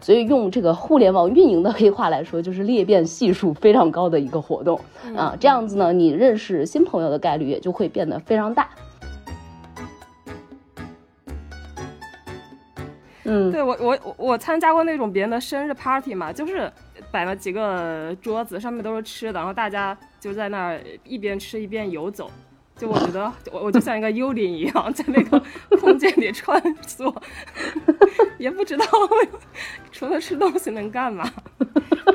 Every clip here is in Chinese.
所以用这个互联网运营的黑话来说，就是裂变系数非常高的一个活动啊。这样子呢，你认识新朋友的概率也就会变得非常大。嗯，对我我我参加过那种别人的生日 party 嘛，就是摆了几个桌子，上面都是吃的，然后大家就在那儿一边吃一边游走。就我觉得，我我就像一个幽灵一样，在那个空间里穿梭，也不知道除了吃东西能干嘛。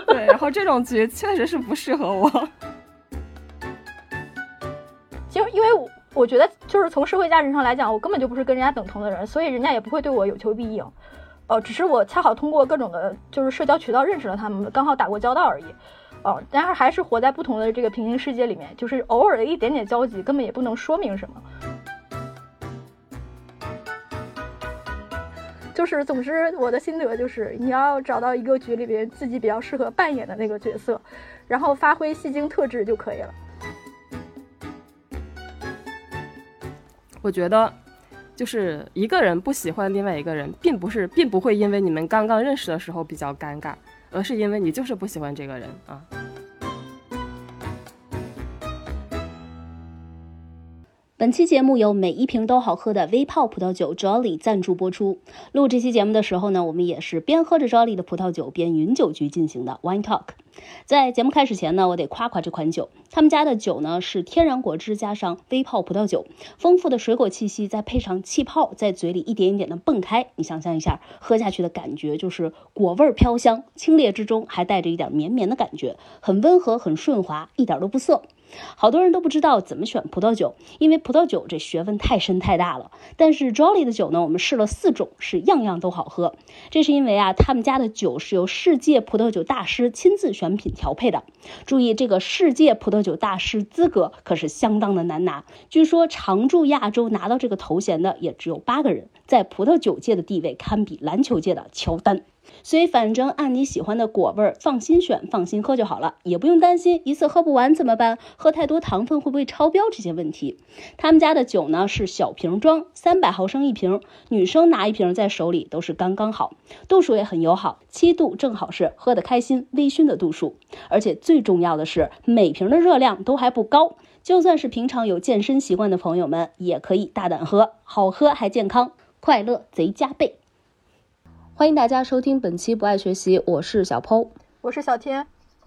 对，然后这种局确实是不适合我。其实，因为我我觉得，就是从社会价值上来讲，我根本就不是跟人家等同的人，所以人家也不会对我有求必应。呃，只是我恰好通过各种的，就是社交渠道认识了他们，刚好打过交道而已。哦，但是还是活在不同的这个平行世界里面，就是偶尔的一点点交集，根本也不能说明什么。就是，总之，我的心得就是，你要找到一个局里边自己比较适合扮演的那个角色，然后发挥戏精特质就可以了。我觉得，就是一个人不喜欢另外一个人，并不是，并不会因为你们刚刚认识的时候比较尴尬。而是因为你就是不喜欢这个人啊。本期节目由每一瓶都好喝的微泡葡萄酒 Jolly 赞助播出。录这期节目的时候呢，我们也是边喝着 Jolly 的葡萄酒边云酒局进行的 Wine Talk。在节目开始前呢，我得夸夸这款酒，他们家的酒呢是天然果汁加上微泡葡萄酒，丰富的水果气息再配上气泡，在嘴里一点一点的蹦开。你想象一下，喝下去的感觉就是果味飘香，清冽之中还带着一点绵绵的感觉，很温和，很顺滑，一点都不涩。好多人都不知道怎么选葡萄酒，因为葡萄酒这学问太深太大了。但是 Jolly 的酒呢，我们试了四种，是样样都好喝。这是因为啊，他们家的酒是由世界葡萄酒大师亲自选品调配的。注意，这个世界葡萄酒大师资格可是相当的难拿。据说常驻亚洲拿到这个头衔的也只有八个人，在葡萄酒界的地位堪比篮球界的乔丹。所以，反正按你喜欢的果味儿，放心选，放心喝就好了，也不用担心一次喝不完怎么办，喝太多糖分会不会超标这些问题。他们家的酒呢是小瓶装，三百毫升一瓶，女生拿一瓶在手里都是刚刚好，度数也很友好，七度正好是喝得开心、微醺的度数。而且最重要的是，每瓶的热量都还不高，就算是平常有健身习惯的朋友们也可以大胆喝，好喝还健康，快乐贼加倍。欢迎大家收听本期不爱学习，我是小剖，我是小天，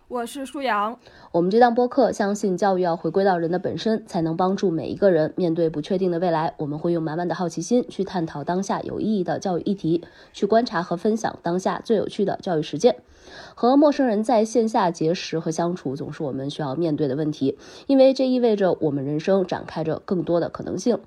我是舒阳。我们这档播客相信教育要回归到人的本身，才能帮助每一个人面对不确定的未来。我们会用满满的好奇心去探讨当下有意义的教育议题，去观察和分享当下最有趣的教育实践。和陌生人在线下结识和相处，总是我们需要面对的问题，因为这意味着我们人生展开着更多的可能性。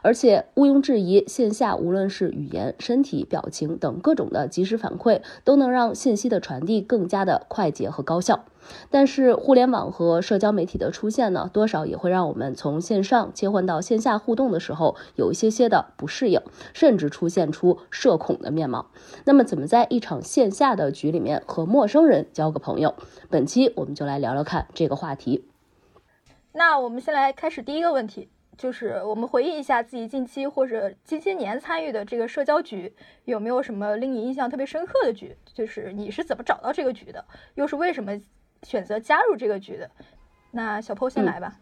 而且毋庸置疑，线下无论是语言、身体表情等各种的及时反馈，都能让信息的传递更加的快捷和高效。但是，互联网和社交媒体的出现呢，多少也会让我们从线上切换到线下互动的时候，有一些些的不适应，甚至出现出社恐的面貌。那么，怎么在一场线下的局里面和陌生人交个朋友？本期我们就来聊聊看这个话题。那我们先来开始第一个问题，就是我们回忆一下自己近期或者近些年参与的这个社交局，有没有什么令你印象特别深刻的局？就是你是怎么找到这个局的，又是为什么？选择加入这个局的，那小 PO 先来吧。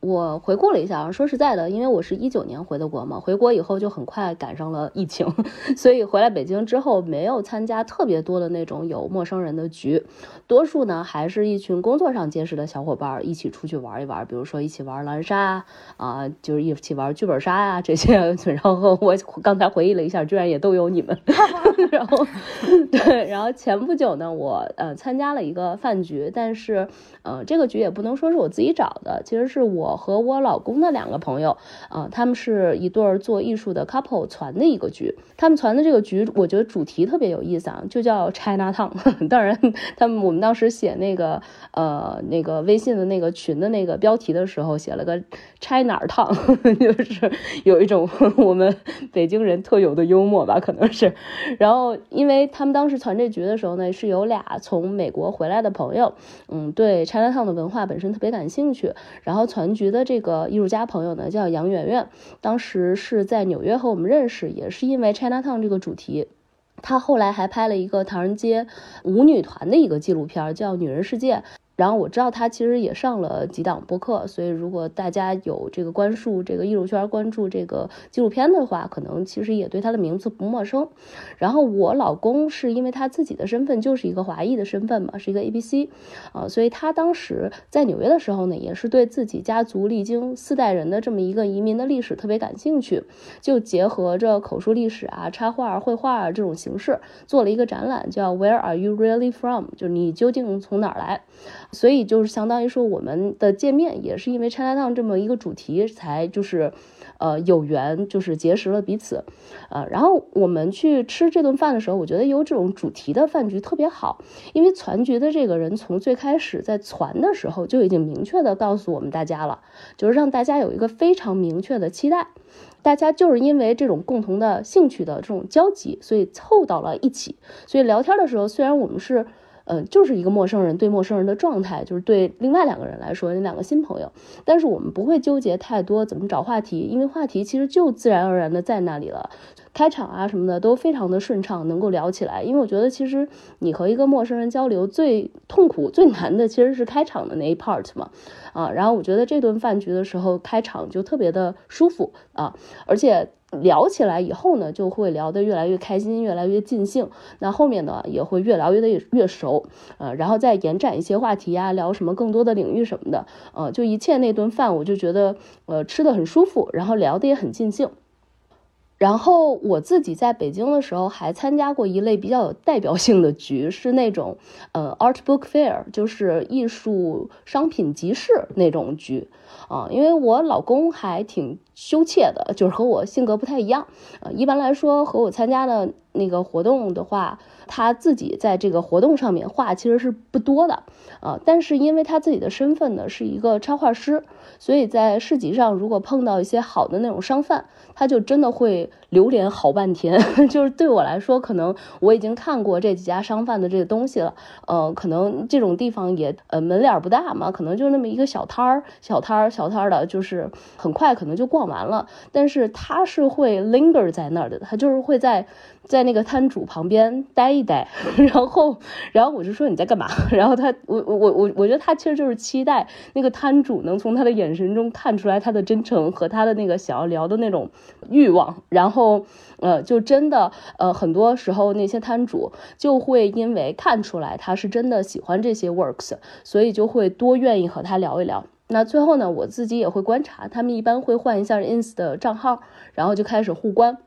我回顾了一下，说实在的，因为我是一九年回的国嘛，回国以后就很快赶上了疫情，所以回来北京之后没有参加特别多的那种有陌生人的局，多数呢还是一群工作上结识的小伙伴一起出去玩一玩，比如说一起玩狼人杀啊，就是一起玩剧本杀呀这些，然后我刚才回忆了一下，居然也都有你们，然后对，然后前不久呢，我呃参加了一个饭局，但是呃这个局也不能说是我自己找的，其实是我。和我老公的两个朋友啊，他们是一对做艺术的 couple 传的一个局。他们传的这个局，我觉得主题特别有意思啊，就叫 China Town。当然，他们我们当时写那个呃那个微信的那个群的那个标题的时候，写了个 China Town，就是有一种 我们北京人特有的幽默吧，可能是。然后，因为他们当时传这局的时候呢，是有俩从美国回来的朋友，嗯，对 China Town 的文化本身特别感兴趣，然后传。局的这个艺术家朋友呢，叫杨媛媛，当时是在纽约和我们认识，也是因为 China Town 这个主题。他后来还拍了一个唐人街舞女团的一个纪录片，叫《女人世界》。然后我知道他其实也上了几档播客，所以如果大家有这个关注这个艺术圈、关注这个纪录片的话，可能其实也对他的名字不陌生。然后我老公是因为他自己的身份就是一个华裔的身份嘛，是一个 A B C，啊，所以他当时在纽约的时候呢，也是对自己家族历经四代人的这么一个移民的历史特别感兴趣，就结合着口述历史啊、插画、绘画这种形式，做了一个展览，叫 Where Are You Really From？就是你究竟从哪儿来？所以就是相当于说，我们的见面也是因为 Chinatown 这么一个主题，才就是，呃，有缘就是结识了彼此，呃，然后我们去吃这顿饭的时候，我觉得有这种主题的饭局特别好，因为攒局的这个人从最开始在攒的时候就已经明确的告诉我们大家了，就是让大家有一个非常明确的期待，大家就是因为这种共同的兴趣的这种交集，所以凑到了一起，所以聊天的时候，虽然我们是。嗯，就是一个陌生人对陌生人的状态，就是对另外两个人来说，那两个新朋友。但是我们不会纠结太多怎么找话题，因为话题其实就自然而然的在那里了。开场啊什么的都非常的顺畅，能够聊起来。因为我觉得其实你和一个陌生人交流最痛苦、最难的其实是开场的那一 part 嘛。啊，然后我觉得这顿饭局的时候开场就特别的舒服啊，而且。聊起来以后呢，就会聊得越来越开心，越来越尽兴。那后面呢，也会越聊越的越熟，呃，然后再延展一些话题啊，聊什么更多的领域什么的，呃，就一切那顿饭，我就觉得，呃，吃的很舒服，然后聊的也很尽兴。然后我自己在北京的时候，还参加过一类比较有代表性的局，是那种，呃，art book fair，就是艺术商品集市那种局。啊，因为我老公还挺羞怯的，就是和我性格不太一样。呃，一般来说和我参加的那个活动的话，他自己在这个活动上面话其实是不多的。啊，但是因为他自己的身份呢是一个插画师，所以在市集上如果碰到一些好的那种商贩，他就真的会流连好半天。就是对我来说，可能我已经看过这几家商贩的这个东西了。呃，可能这种地方也呃门脸不大嘛，可能就那么一个小摊儿，小摊儿。小摊的，就是很快可能就逛完了，但是他是会 linger 在那儿的，他就是会在在在那个摊主旁边待一待，然后然后我就说你在干嘛？然后他我我我我觉得他其实就是期待那个摊主能从他的眼神中看出来他的真诚和他的那个想要聊的那种欲望，然后呃就真的呃很多时候那些摊主就会因为看出来他是真的喜欢这些 works，所以就会多愿意和他聊一聊。那最后呢，我自己也会观察，他们一般会换一下 ins 的账号，然后就开始互关。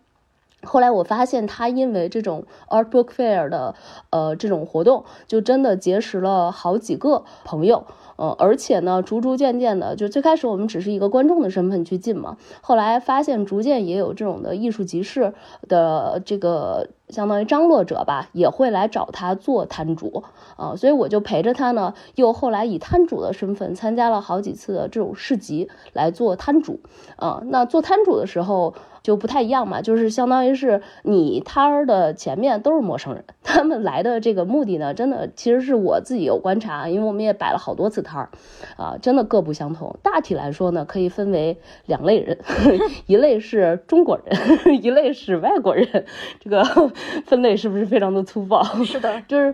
后来我发现他因为这种 art book fair 的呃这种活动，就真的结识了好几个朋友。呃，而且呢，逐逐渐渐的，就最开始我们只是一个观众的身份去进嘛，后来发现逐渐也有这种的艺术集市的这个相当于张罗者吧，也会来找他做摊主啊，所以我就陪着他呢，又后来以摊主的身份参加了好几次的这种市集来做摊主啊，那做摊主的时候。就不太一样嘛，就是相当于是你摊儿的前面都是陌生人，他们来的这个目的呢，真的其实是我自己有观察，因为我们也摆了好多次摊儿，啊，真的各不相同。大体来说呢，可以分为两类人，一类是中国人，一类是外国人。这个 分类是不是非常的粗暴？是的，就是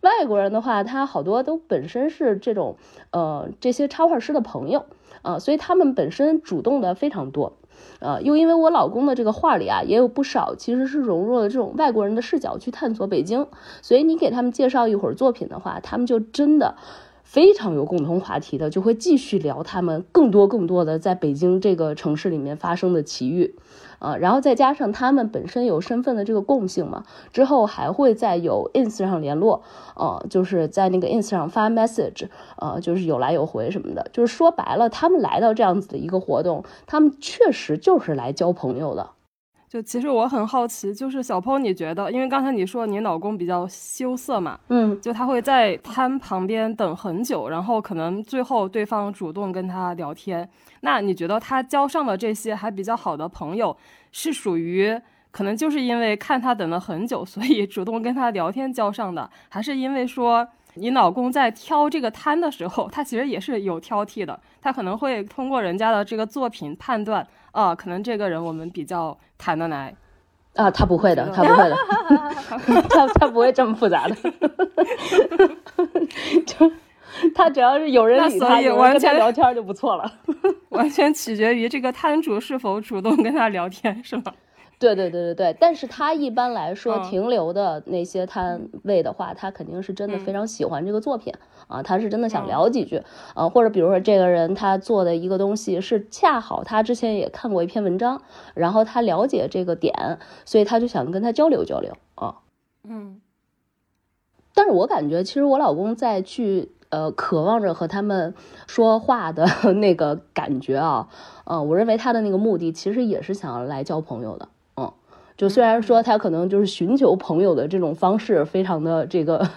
外国人的话，他好多都本身是这种呃这些插画师的朋友啊，所以他们本身主动的非常多。呃，又因为我老公的这个画里啊，也有不少其实是融入了这种外国人的视角去探索北京，所以你给他们介绍一会儿作品的话，他们就真的。非常有共同话题的，就会继续聊他们更多更多的在北京这个城市里面发生的奇遇，啊，然后再加上他们本身有身份的这个共性嘛，之后还会在有 ins 上联络，呃，就是在那个 ins 上发 message，呃，就是有来有回什么的，就是说白了，他们来到这样子的一个活动，他们确实就是来交朋友的。就其实我很好奇，就是小鹏，你觉得，因为刚才你说你老公比较羞涩嘛，嗯，就他会在摊旁边等很久，然后可能最后对方主动跟他聊天，那你觉得他交上的这些还比较好的朋友，是属于可能就是因为看他等了很久，所以主动跟他聊天交上的，还是因为说你老公在挑这个摊的时候，他其实也是有挑剔的，他可能会通过人家的这个作品判断。啊，可能这个人我们比较谈得来。啊，他不会的，他不会的，他他不会这么复杂的，就他只要是有人理他，有人跟他聊天就不错了，完全取决于这个摊主是否主动跟他聊天，是吗？对对对对对，但是他一般来说停留的那些摊位的话，他肯定是真的非常喜欢这个作品啊，他是真的想聊几句啊，或者比如说这个人他做的一个东西是恰好他之前也看过一篇文章，然后他了解这个点，所以他就想跟他交流交流啊。嗯，但是我感觉其实我老公在去呃渴望着和他们说话的 那个感觉啊，呃，我认为他的那个目的其实也是想要来交朋友的。就虽然说他可能就是寻求朋友的这种方式非常的这个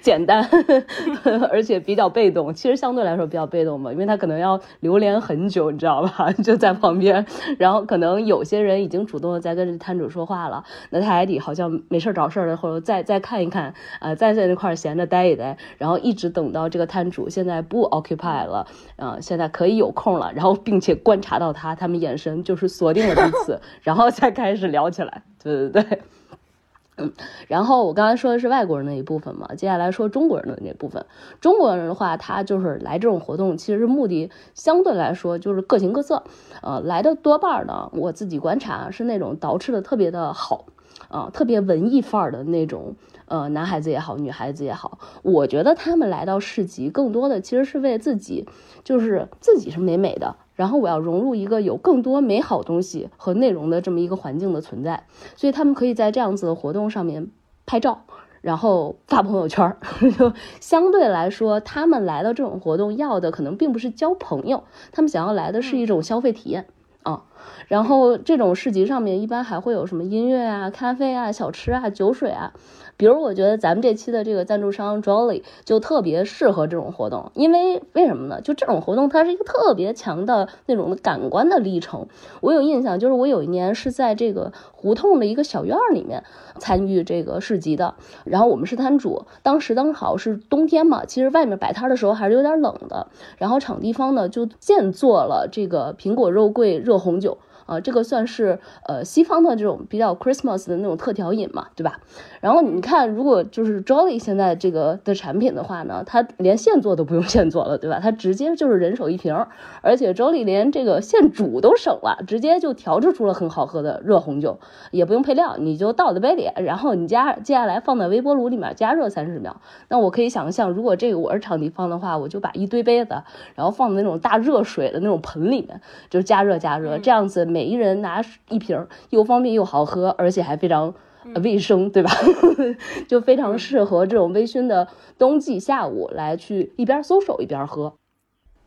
简单，而且比较被动，其实相对来说比较被动嘛，因为他可能要留连很久，你知道吧？就在旁边，然后可能有些人已经主动的在跟摊主说话了，那他还得好像没事找事的，或者再再看一看，呃，再在那块闲着待一待，然后一直等到这个摊主现在不 occupy 了，啊，现在可以有空了，然后并且观察到他，他们眼神就是锁定了彼此，然后。然后才开始聊起来，对对对，嗯，然后我刚才说的是外国人的一部分嘛，接下来说中国人的那部分。中国人的话，他就是来这种活动，其实目的相对来说就是各形各色，呃，来的多半呢，我自己观察是那种捯饬的特别的好，啊，特别文艺范儿的那种，呃，男孩子也好，女孩子也好，我觉得他们来到市集，更多的其实是为自己，就是自己是美美的。然后我要融入一个有更多美好东西和内容的这么一个环境的存在，所以他们可以在这样子的活动上面拍照，然后发朋友圈。就相对来说，他们来到这种活动要的可能并不是交朋友，他们想要来的是一种消费体验啊。然后这种市集上面一般还会有什么音乐啊、咖啡啊、小吃啊、酒水啊。比如，我觉得咱们这期的这个赞助商 Jolly 就特别适合这种活动，因为为什么呢？就这种活动，它是一个特别强的那种感官的历程。我有印象，就是我有一年是在这个胡同的一个小院里面参与这个市集的，然后我们是摊主，当时刚好是冬天嘛，其实外面摆摊的时候还是有点冷的，然后场地方呢就现做了这个苹果肉桂热红酒。啊，这个算是呃西方的这种比较 Christmas 的那种特调饮嘛，对吧？然后你看，如果就是 Jolly 现在这个的产品的话呢，它连现做都不用 现做了，对吧？它直接就是人手一瓶，而且 Jolly 连这个现煮都省了，直接就调制出了很好喝的热红酒，也不用配料，你就倒在杯里，然后你加接下来放在微波炉里面加热三十秒。那我可以想象，如果这个我是场地方的话，我就把一堆杯子，然后放在那种大热水的那种盆里面，就是加热加热，这样子。每一人拿一瓶，又方便又好喝，而且还非常卫生，对吧？就非常适合这种微醺的冬季下午来去一边搜手一边喝。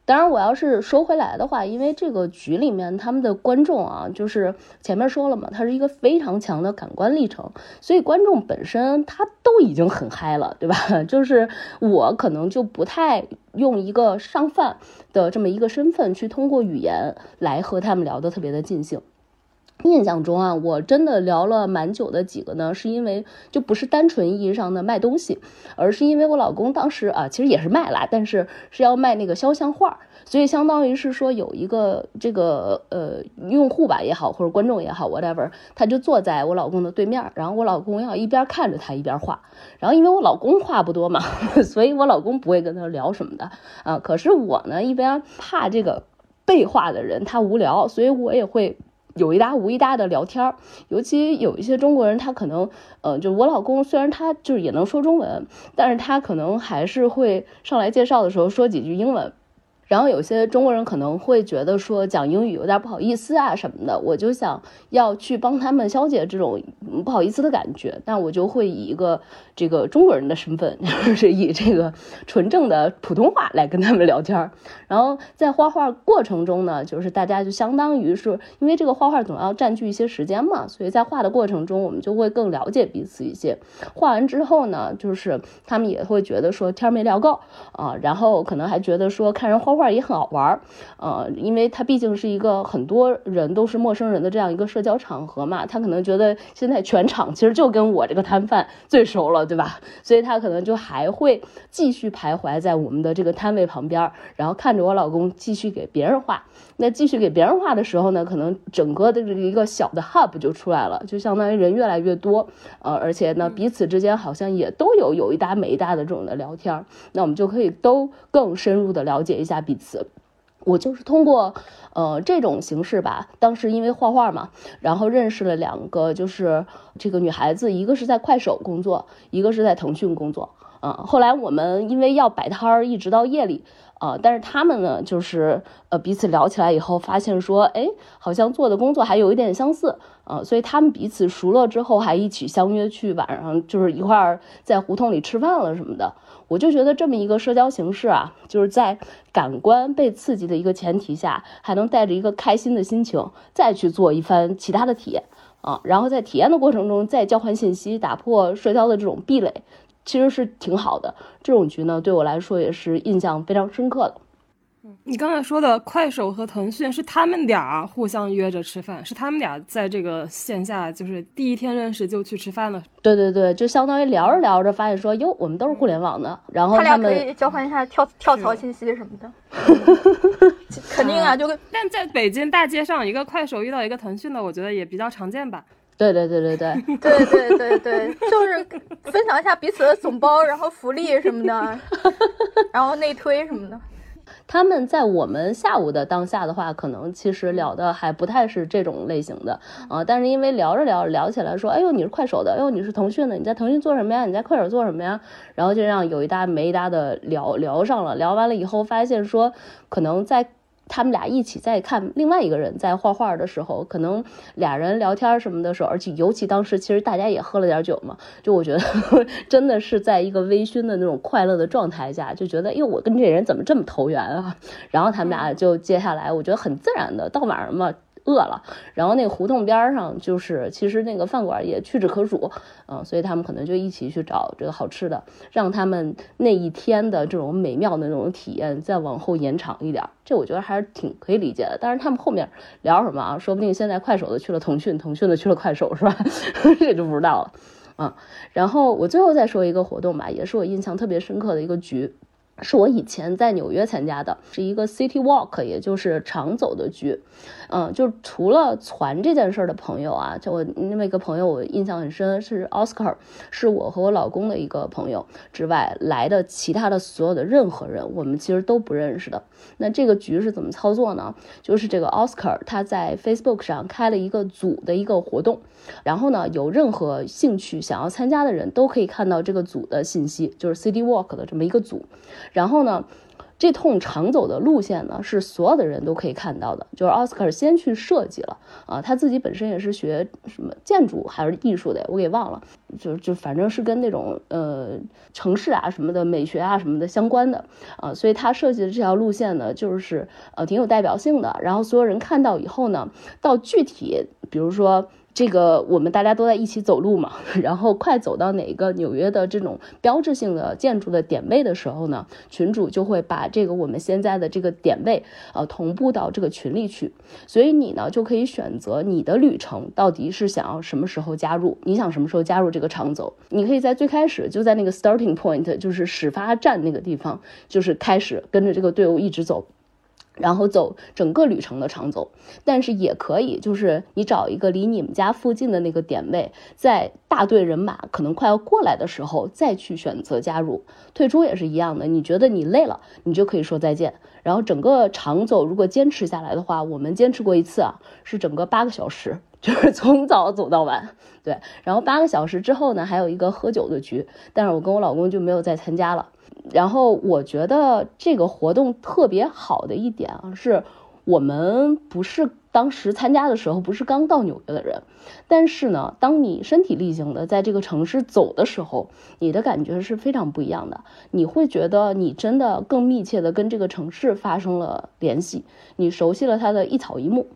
当然，我要是说回来的话，因为这个局里面他们的观众啊，就是前面说了嘛，它是一个非常强的感官历程，所以观众本身他都已经很嗨了，对吧？就是我可能就不太用一个上饭的这么一个身份去通过语言来和他们聊得特别的尽兴。印象中啊，我真的聊了蛮久的几个呢，是因为就不是单纯意义上的卖东西，而是因为我老公当时啊，其实也是卖啦，但是是要卖那个肖像画，所以相当于是说有一个这个呃用户吧也好，或者观众也好，whatever，他就坐在我老公的对面，然后我老公要一边看着他一边画，然后因为我老公话不多嘛，所以我老公不会跟他聊什么的啊，可是我呢一边怕这个被画的人他无聊，所以我也会。有一搭无一搭的聊天儿，尤其有一些中国人，他可能，呃，就我老公虽然他就是也能说中文，但是他可能还是会上来介绍的时候说几句英文。然后有些中国人可能会觉得说讲英语有点不好意思啊什么的，我就想要去帮他们消解这种不好意思的感觉，那我就会以一个这个中国人的身份，就是以这个纯正的普通话来跟他们聊天。然后在画画过程中呢，就是大家就相当于是因为这个画画总要占据一些时间嘛，所以在画的过程中，我们就会更了解彼此一些。画完之后呢，就是他们也会觉得说天没聊够啊，然后可能还觉得说看人画。画也很好玩儿，呃，因为他毕竟是一个很多人都是陌生人的这样一个社交场合嘛，他可能觉得现在全场其实就跟我这个摊贩最熟了，对吧？所以他可能就还会继续徘徊在我们的这个摊位旁边，然后看着我老公继续给别人画。那继续给别人画的时候呢，可能整个的这一个小的 hub 就出来了，就相当于人越来越多，呃，而且呢，彼此之间好像也都有有一搭没一搭的这种的聊天，那我们就可以都更深入的了解一下彼此。我就是通过呃这种形式吧，当时因为画画嘛，然后认识了两个，就是这个女孩子，一个是在快手工作，一个是在腾讯工作，啊，后来我们因为要摆摊儿，一直到夜里。啊，但是他们呢，就是呃彼此聊起来以后，发现说，哎，好像做的工作还有一点相似啊，所以他们彼此熟了之后，还一起相约去晚上就是一块儿在胡同里吃饭了什么的。我就觉得这么一个社交形式啊，就是在感官被刺激的一个前提下，还能带着一个开心的心情再去做一番其他的体验啊，然后在体验的过程中再交换信息，打破社交的这种壁垒。其实是挺好的，这种局呢，对我来说也是印象非常深刻的。你刚才说的快手和腾讯是他们俩互相约着吃饭是他们俩在这个线下就是第一天认识就去吃饭了。对对对就相当于聊着聊着发现说哟我们都是互联网的然后他俩可以交换一下跳跳槽信息什么的。肯定啊就跟 但在北京大街上一个快手遇到一个腾讯的我觉得也比较常见吧。对对对对。对对对对对就是分享一下彼此的总包然后福利什么的然后内推什么的。他们在我们下午的当下的话，可能其实聊的还不太是这种类型的啊。但是因为聊着聊着聊起来，说，哎呦你是快手的，哎呦你是腾讯的，你在腾讯做什么呀？你在快手做什么呀？然后就这样有一搭没一搭的聊聊上了。聊完了以后，发现说，可能在。他们俩一起在看另外一个人在画画的时候，可能俩人聊天什么的时候，而且尤其当时其实大家也喝了点酒嘛，就我觉得 真的是在一个微醺的那种快乐的状态下，就觉得，哎，我跟这人怎么这么投缘啊？然后他们俩就接下来，我觉得很自然的到晚上嘛。饿了，然后那个胡同边上就是其实那个饭馆也屈指可数，嗯，所以他们可能就一起去找这个好吃的，让他们那一天的这种美妙的那种体验再往后延长一点，这我觉得还是挺可以理解的。但是他们后面聊什么啊？说不定现在快手的去了腾讯，腾讯的去了快手，是吧？这就不知道了，嗯。然后我最后再说一个活动吧，也是我印象特别深刻的一个局。是我以前在纽约参加的，是一个 City Walk，也就是常走的局。嗯，就除了传这件事儿的朋友啊，就我那么一个朋友，我印象很深是 Oscar，是我和我老公的一个朋友之外来的其他的所有的任何人，我们其实都不认识的。那这个局是怎么操作呢？就是这个 Oscar 他在 Facebook 上开了一个组的一个活动，然后呢，有任何兴趣想要参加的人都可以看到这个组的信息，就是 City Walk 的这么一个组。然后呢，这通常走的路线呢，是所有的人都可以看到的。就是奥斯卡先去设计了啊，他自己本身也是学什么建筑还是艺术的，我给忘了。就就反正是跟那种呃城市啊什么的美学啊什么的相关的啊，所以他设计的这条路线呢，就是呃挺有代表性的。然后所有人看到以后呢，到具体比如说。这个我们大家都在一起走路嘛，然后快走到哪个纽约的这种标志性的建筑的点位的时候呢，群主就会把这个我们现在的这个点位呃同步到这个群里去，所以你呢就可以选择你的旅程到底是想要什么时候加入，你想什么时候加入这个长走，你可以在最开始就在那个 starting point 就是始发站那个地方，就是开始跟着这个队伍一直走。然后走整个旅程的长走，但是也可以，就是你找一个离你们家附近的那个点位，在大队人马可能快要过来的时候再去选择加入。退出也是一样的，你觉得你累了，你就可以说再见。然后整个长走如果坚持下来的话，我们坚持过一次啊，是整个八个小时，就是从早走到晚。对，然后八个小时之后呢，还有一个喝酒的局，但是我跟我老公就没有再参加了。然后我觉得这个活动特别好的一点啊，是我们不是当时参加的时候不是刚到纽约的人，但是呢，当你身体力行的在这个城市走的时候，你的感觉是非常不一样的。你会觉得你真的更密切的跟这个城市发生了联系，你熟悉了它的一草一木，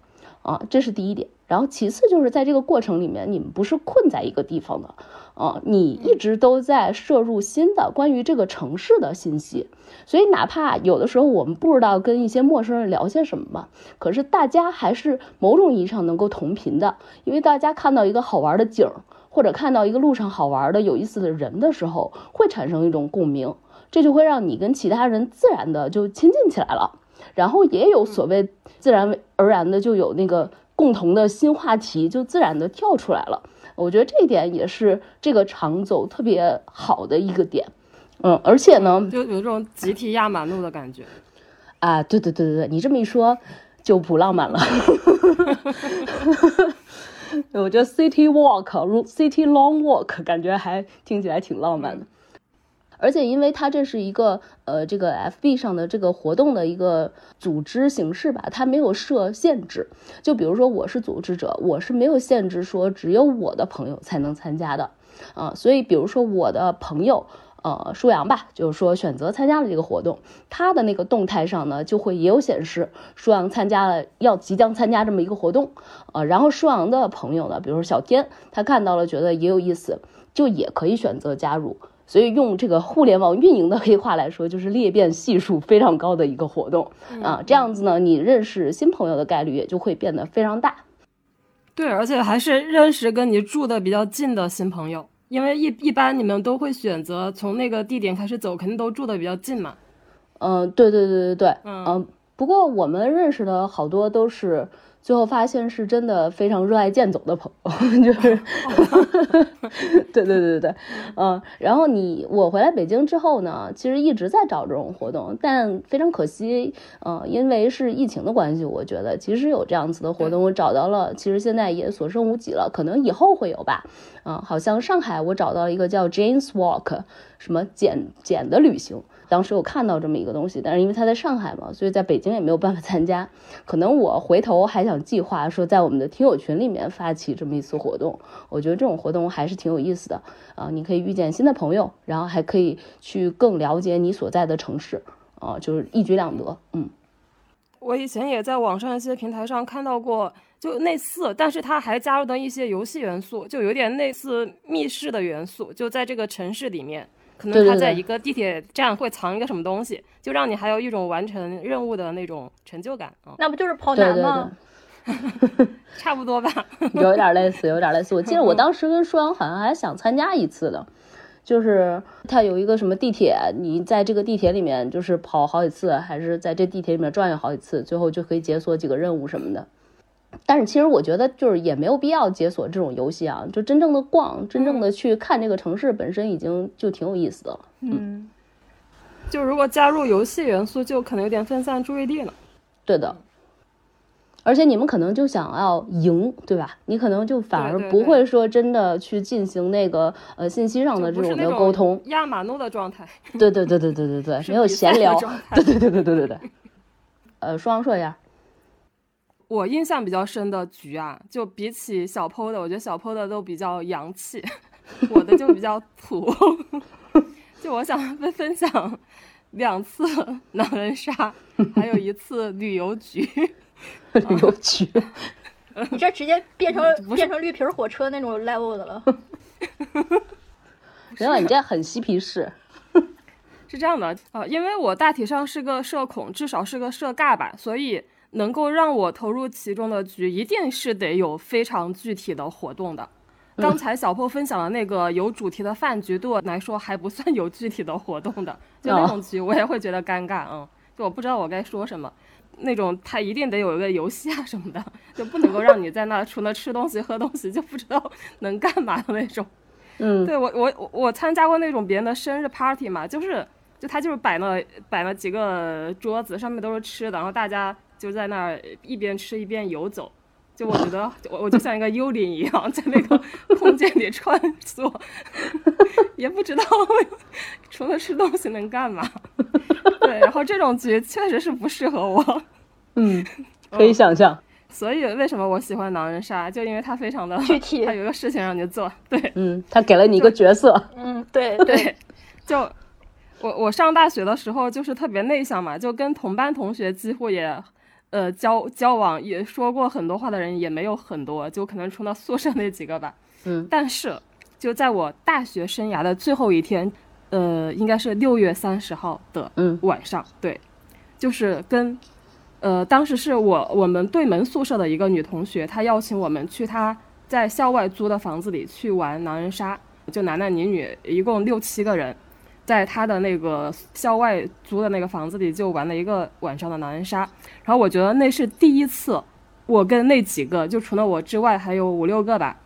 啊，这是第一点。然后其次就是在这个过程里面，你们不是困在一个地方的，啊，你一直都在摄入新的关于这个城市的信息，所以哪怕有的时候我们不知道跟一些陌生人聊些什么吧，可是大家还是某种意义上能够同频的，因为大家看到一个好玩的景儿，或者看到一个路上好玩的有意思的人的时候，会产生一种共鸣，这就会让你跟其他人自然的就亲近起来了。然后也有所谓自然而然的就有那个共同的新话题，就自然的跳出来了。我觉得这一点也是这个长走特别好的一个点。嗯，而且呢，就有这种集体压马路的感觉。啊，对对对对对，你这么一说就不浪漫了。我觉得 city walk、city long walk 感觉还听起来挺浪漫的。而且，因为它这是一个呃，这个 FB 上的这个活动的一个组织形式吧，它没有设限制。就比如说，我是组织者，我是没有限制说只有我的朋友才能参加的啊。所以，比如说我的朋友呃，舒阳吧，就是说选择参加了这个活动，他的那个动态上呢，就会也有显示舒阳参加了，要即将参加这么一个活动呃，然后舒阳的朋友呢，比如说小天，他看到了觉得也有意思，就也可以选择加入。所以用这个互联网运营的黑话来说，就是裂变系数非常高的一个活动啊。这样子呢，你认识新朋友的概率也就会变得非常大。对，而且还是认识跟你住的比较近的新朋友，因为一一般你们都会选择从那个地点开始走，肯定都住的比较近嘛。嗯，对对对对对，嗯。不过我们认识的好多都是。最后发现是真的非常热爱健走的朋友，就是，对对对对对，嗯，然后你我回来北京之后呢，其实一直在找这种活动，但非常可惜，嗯，因为是疫情的关系，我觉得其实有这样子的活动，我找到了，其实现在也所剩无几了，可能以后会有吧，嗯，好像上海我找到一个叫 James Walk，什么简简的旅行。当时我看到这么一个东西，但是因为他在上海嘛，所以在北京也没有办法参加。可能我回头还想计划说，在我们的听友群里面发起这么一次活动。我觉得这种活动还是挺有意思的啊，你可以遇见新的朋友，然后还可以去更了解你所在的城市啊，就是一举两得。嗯，我以前也在网上一些平台上看到过，就类似，但是它还加入的一些游戏元素，就有点类似密室的元素，就在这个城市里面。可能他在一个地铁站会藏一个什么东西，就让你还有一种完成任务的那种成就感啊。那不就是跑男吗？差不多吧，有点类似，有点类似。我记得我当时跟舒阳好像还想参加一次的，就是他有一个什么地铁，你在这个地铁里面就是跑好几次，还是在这地铁里面转悠好几次，最后就可以解锁几个任务什么的。但是其实我觉得就是也没有必要解锁这种游戏啊，就真正的逛，真正的去看这个城市本身已经就挺有意思的了。嗯，就如果加入游戏元素，就可能有点分散注意力了。对的，而且你们可能就想要赢，对吧？你可能就反而不会说真的去进行那个呃信息上的这种的沟通，压马路的状态。对对对对对对对，没有闲聊。对对对对对对对。呃，双说一下。我印象比较深的局啊，就比起小 PO 的，我觉得小 PO 的都比较洋气，我的就比较土。就我想分分享两次狼人杀，还有一次旅游局。旅游局，你这直接变成变成绿皮火车那种 level 的了。行了，你这很嬉皮士。是这样的啊，因为我大体上是个社恐，至少是个社尬吧，所以。能够让我投入其中的局，一定是得有非常具体的活动的。刚才小破分享的那个有主题的饭局，对我来说还不算有具体的活动的，就那种局我也会觉得尴尬。嗯，就我不知道我该说什么。那种他一定得有一个游戏啊什么的，就不能够让你在那除了吃东西喝东西就不知道能干嘛的那种。嗯，对我我我参加过那种别人的生日 party 嘛，就是就他就是摆了摆了几个桌子，上面都是吃的，然后大家。就在那儿一边吃一边游走，就我觉得我我就像一个幽灵一样在那个空间里穿梭，也不知道除了吃东西能干嘛。对，然后这种局确实是不适合我。嗯，可以想象。所以为什么我喜欢狼人杀？就因为它非常的具体，它有个事情让你做。对，嗯，他给了你一个角色。嗯，对对，就我我上大学的时候就是特别内向嘛，就跟同班同学几乎也。呃交交往也说过很多话的人也没有很多，就可能除了宿舍那几个吧。嗯，但是就在我大学生涯的最后一天，呃，应该是六月三十号的嗯晚上，对，就是跟呃当时是我我们对门宿舍的一个女同学，她邀请我们去她在校外租的房子里去玩狼人杀，就男男女女一共六七个人。在他的那个校外租的那个房子里，就玩了一个晚上的狼人杀。然后我觉得那是第一次，我跟那几个就除了我之外还有五六个吧，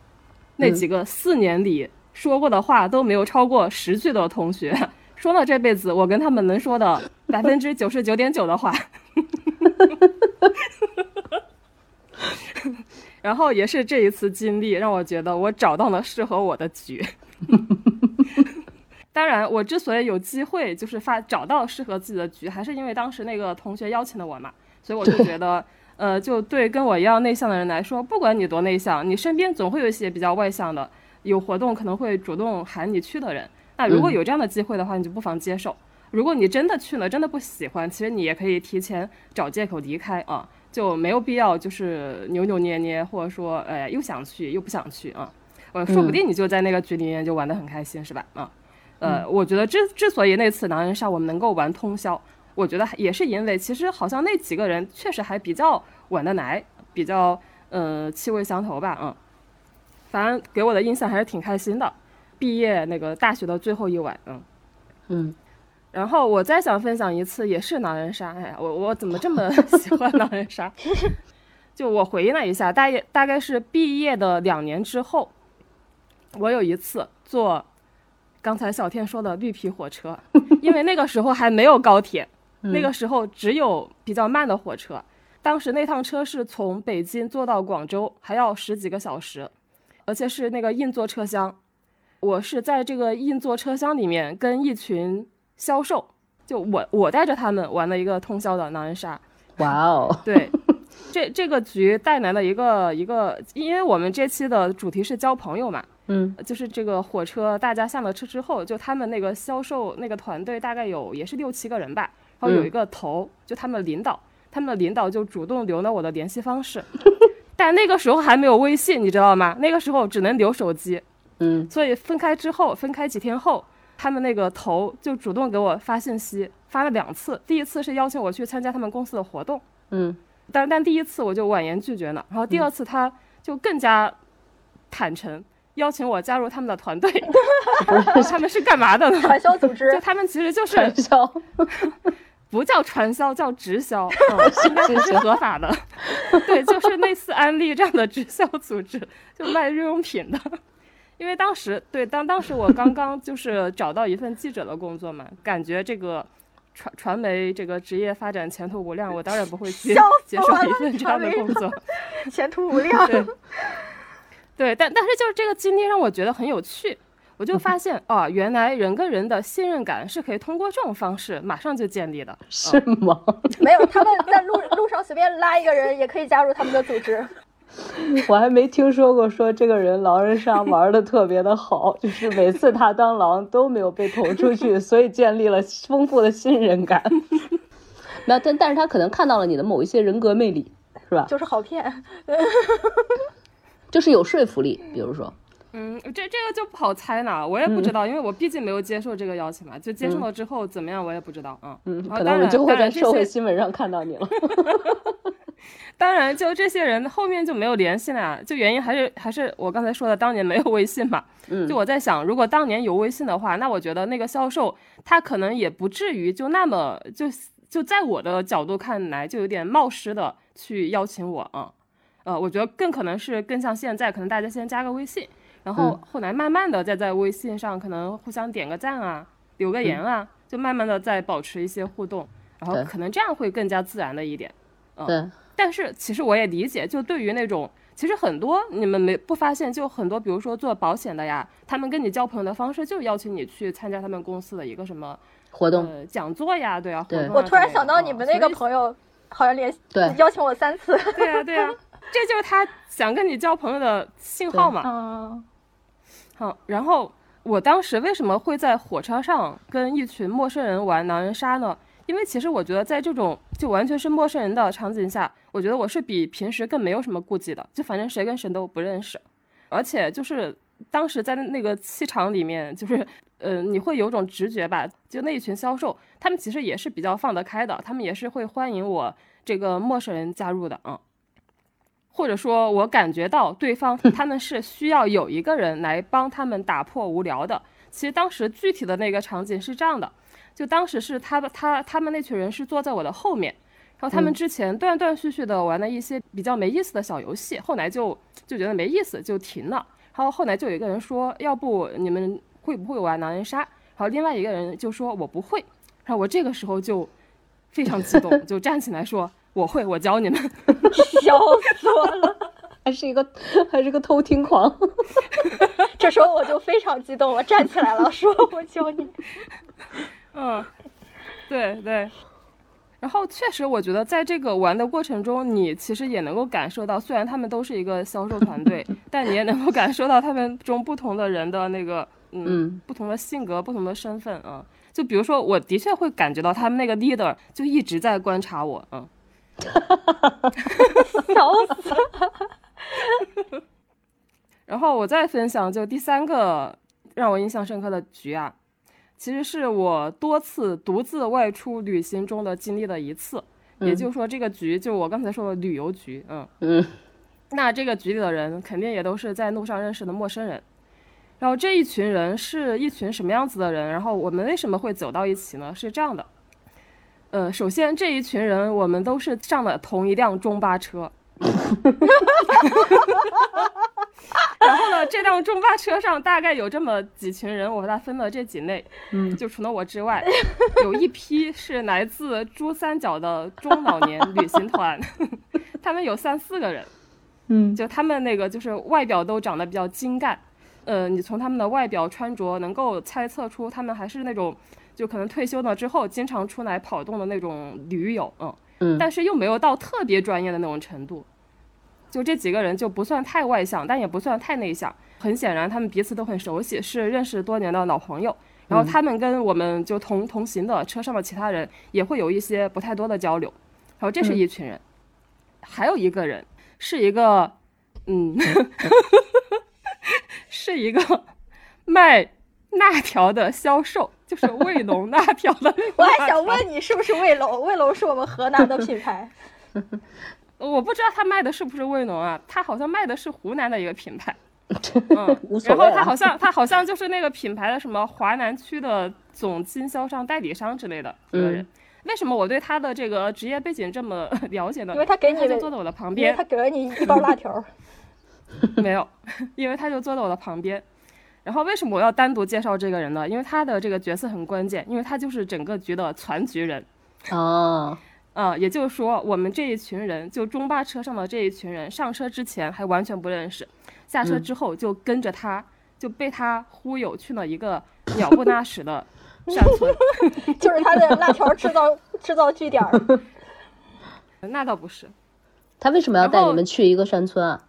那几个四年里说过的话都没有超过十句的同学，说了这辈子我跟他们能说的 百分之九十九点九的话。然后也是这一次经历让我觉得我找到了适合我的局。当然，我之所以有机会就是发找到适合自己的局，还是因为当时那个同学邀请了我嘛，所以我就觉得，呃，就对跟我一样内向的人来说，不管你多内向，你身边总会有一些比较外向的，有活动可能会主动喊你去的人。那如果有这样的机会的话，你就不妨接受。如果你真的去了，真的不喜欢，其实你也可以提前找借口离开啊，就没有必要就是扭扭捏捏，或者说，哎，又想去又不想去啊。呃，说不定你就在那个局里面就玩得很开心，是吧？啊。呃，我觉得之之所以那次狼人杀我们能够玩通宵，我觉得也是因为其实好像那几个人确实还比较玩得来，比较呃气味相投吧，嗯，反正给我的印象还是挺开心的。毕业那个大学的最后一晚，嗯嗯，然后我再想分享一次，也是狼人杀，哎呀，我我怎么这么 喜欢狼人杀？就我回忆了一下，大约大概是毕业的两年之后，我有一次坐。刚才小天说的绿皮火车，因为那个时候还没有高铁，那个时候只有比较慢的火车。当时那趟车是从北京坐到广州，还要十几个小时，而且是那个硬座车厢。我是在这个硬座车厢里面跟一群销售，就我我带着他们玩了一个通宵的狼人杀。哇哦，对，这这个局带来了一个一个，因为我们这期的主题是交朋友嘛。嗯，就是这个火车，大家下了车之后，就他们那个销售那个团队大概有也是六七个人吧，然后有一个头，就他们领导，他们的领导就主动留了我的联系方式，但那个时候还没有微信，你知道吗？那个时候只能留手机，嗯，所以分开之后，分开几天后，他们那个头就主动给我发信息，发了两次，第一次是邀请我去参加他们公司的活动，嗯，但但第一次我就婉言拒绝了，然后第二次他就更加坦诚。邀请我加入他们的团队，他们是干嘛的呢？传销组织。就他们其实就是传销，不叫传销，叫直销，应该不是合法的。对，就是类似安利这样的直销组织，就卖日用品的。因为当时，对当当时我刚刚就是找到一份记者的工作嘛，感觉这个传传媒这个职业发展前途无量，我当然不会去接受一份这样的工作，前途无量。对。但但是就是这个经历让我觉得很有趣，我就发现哦，原来人跟人的信任感是可以通过这种方式马上就建立的，是吗？没有，他们在路路上随便拉一个人也可以加入他们的组织。我还没听说过说这个人狼人杀玩的特别的好，就是每次他当狼都没有被投出去，所以建立了丰富的信任感。那但但是他可能看到了你的某一些人格魅力，是吧？就是好骗。就是有说服力，比如说，嗯，这这个就不好猜呢，我也不知道，因为我毕竟没有接受这个邀请嘛，就接受了之后怎么样，我也不知道啊。嗯，可能我就会在社会新闻上看到你了。当然，就这些人后面就没有联系了，就原因还是还是我刚才说的，当年没有微信嘛。嗯，就我在想，如果当年有微信的话，那我觉得那个销售他可能也不至于就那么就就在我的角度看来就有点冒失的去邀请我啊。呃，我觉得更可能是更像现在，可能大家先加个微信，然后后来慢慢的再在微信上可能互相点个赞啊，留个言啊，就慢慢的再保持一些互动，然后可能这样会更加自然的一点。对。但是其实我也理解，就对于那种其实很多你们没不发现，就很多比如说做保险的呀，他们跟你交朋友的方式就是邀请你去参加他们公司的一个什么活动、呃、讲座呀，对啊。对。我突然想到你们那个朋友好像联系邀请我三次。对啊，对啊。这就是他想跟你交朋友的信号嘛。嗯。好，然后我当时为什么会在火车上跟一群陌生人玩狼人杀呢？因为其实我觉得在这种就完全是陌生人的场景下，我觉得我是比平时更没有什么顾忌的，就反正谁跟谁都不认识，而且就是当时在那个气场里面，就是呃你会有种直觉吧，就那一群销售，他们其实也是比较放得开的，他们也是会欢迎我这个陌生人加入的啊。或者说，我感觉到对方 他们是需要有一个人来帮他们打破无聊的。其实当时具体的那个场景是这样的，就当时是他他他们那群人是坐在我的后面，然后他们之前断断续续的玩了一些比较没意思的小游戏，后来就就觉得没意思就停了。然后后来就有一个人说，要不你们会不会玩狼人杀？然后另外一个人就说我不会。然后我这个时候就非常激动，就站起来说。我会，我教你们，笑死我了，还是一个还是个偷听狂。这时候我就非常激动，我站起来了，说我教你。嗯，对对。然后确实，我觉得在这个玩的过程中，你其实也能够感受到，虽然他们都是一个销售团队，但你也能够感受到他们中不同的人的那个嗯不同的性格、不同的身份啊。就比如说，我的确会感觉到他们那个 leader 就一直在观察我，嗯。哈哈哈哈哈！笑死！然后我再分享，就第三个让我印象深刻的局啊，其实是我多次独自外出旅行中的经历的一次。也就是说，这个局就我刚才说的旅游局，嗯嗯。那这个局里的人肯定也都是在路上认识的陌生人。然后这一群人是一群什么样子的人？然后我们为什么会走到一起呢？是这样的。呃，首先这一群人，我们都是上了同一辆中巴车，然后呢，这辆中巴车上大概有这么几群人，我把它分了这几类，嗯，就除了我之外，有一批是来自珠三角的中老年旅行团，他们有三四个人，嗯，就他们那个就是外表都长得比较精干，呃，你从他们的外表穿着能够猜测出他们还是那种。就可能退休了之后，经常出来跑动的那种驴友，嗯嗯，但是又没有到特别专业的那种程度。就这几个人就不算太外向，但也不算太内向。很显然，他们彼此都很熟悉，是认识多年的老朋友。然后他们跟我们就同同行的车上的其他人也会有一些不太多的交流。然后这是一群人，还有一个人是一个，嗯，是一个卖辣条的销售。就是卫龙辣条的，我还想问你是不是卫龙？卫龙是我们河南的品牌，我不知道他卖的是不是卫龙啊？他好像卖的是湖南的一个品牌，嗯，然后他好像他好像就是那个品牌的什么华南区的总经销商、代理商之类的一个人。为什么我对他的这个职业背景这么 了解呢？因为他给你就坐在我的旁边，他给了你一包辣条，没有，因为他就坐在我的旁边。然后为什么我要单独介绍这个人呢？因为他的这个角色很关键，因为他就是整个局的全局人。哦，啊，也就是说，我们这一群人，就中巴车上的这一群人，上车之前还完全不认识，下车之后就跟着他，就被他忽悠去了一个鸟不拉屎的山村，就是他的辣条制造制造据点。那倒不是，他为什么要带你们去一个山村啊？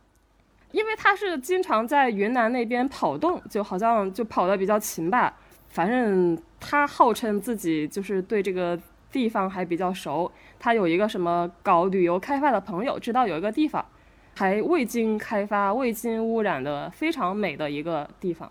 因为他是经常在云南那边跑动，就好像就跑得比较勤吧。反正他号称自己就是对这个地方还比较熟。他有一个什么搞旅游开发的朋友，知道有一个地方还未经开发、未经污染的非常美的一个地方。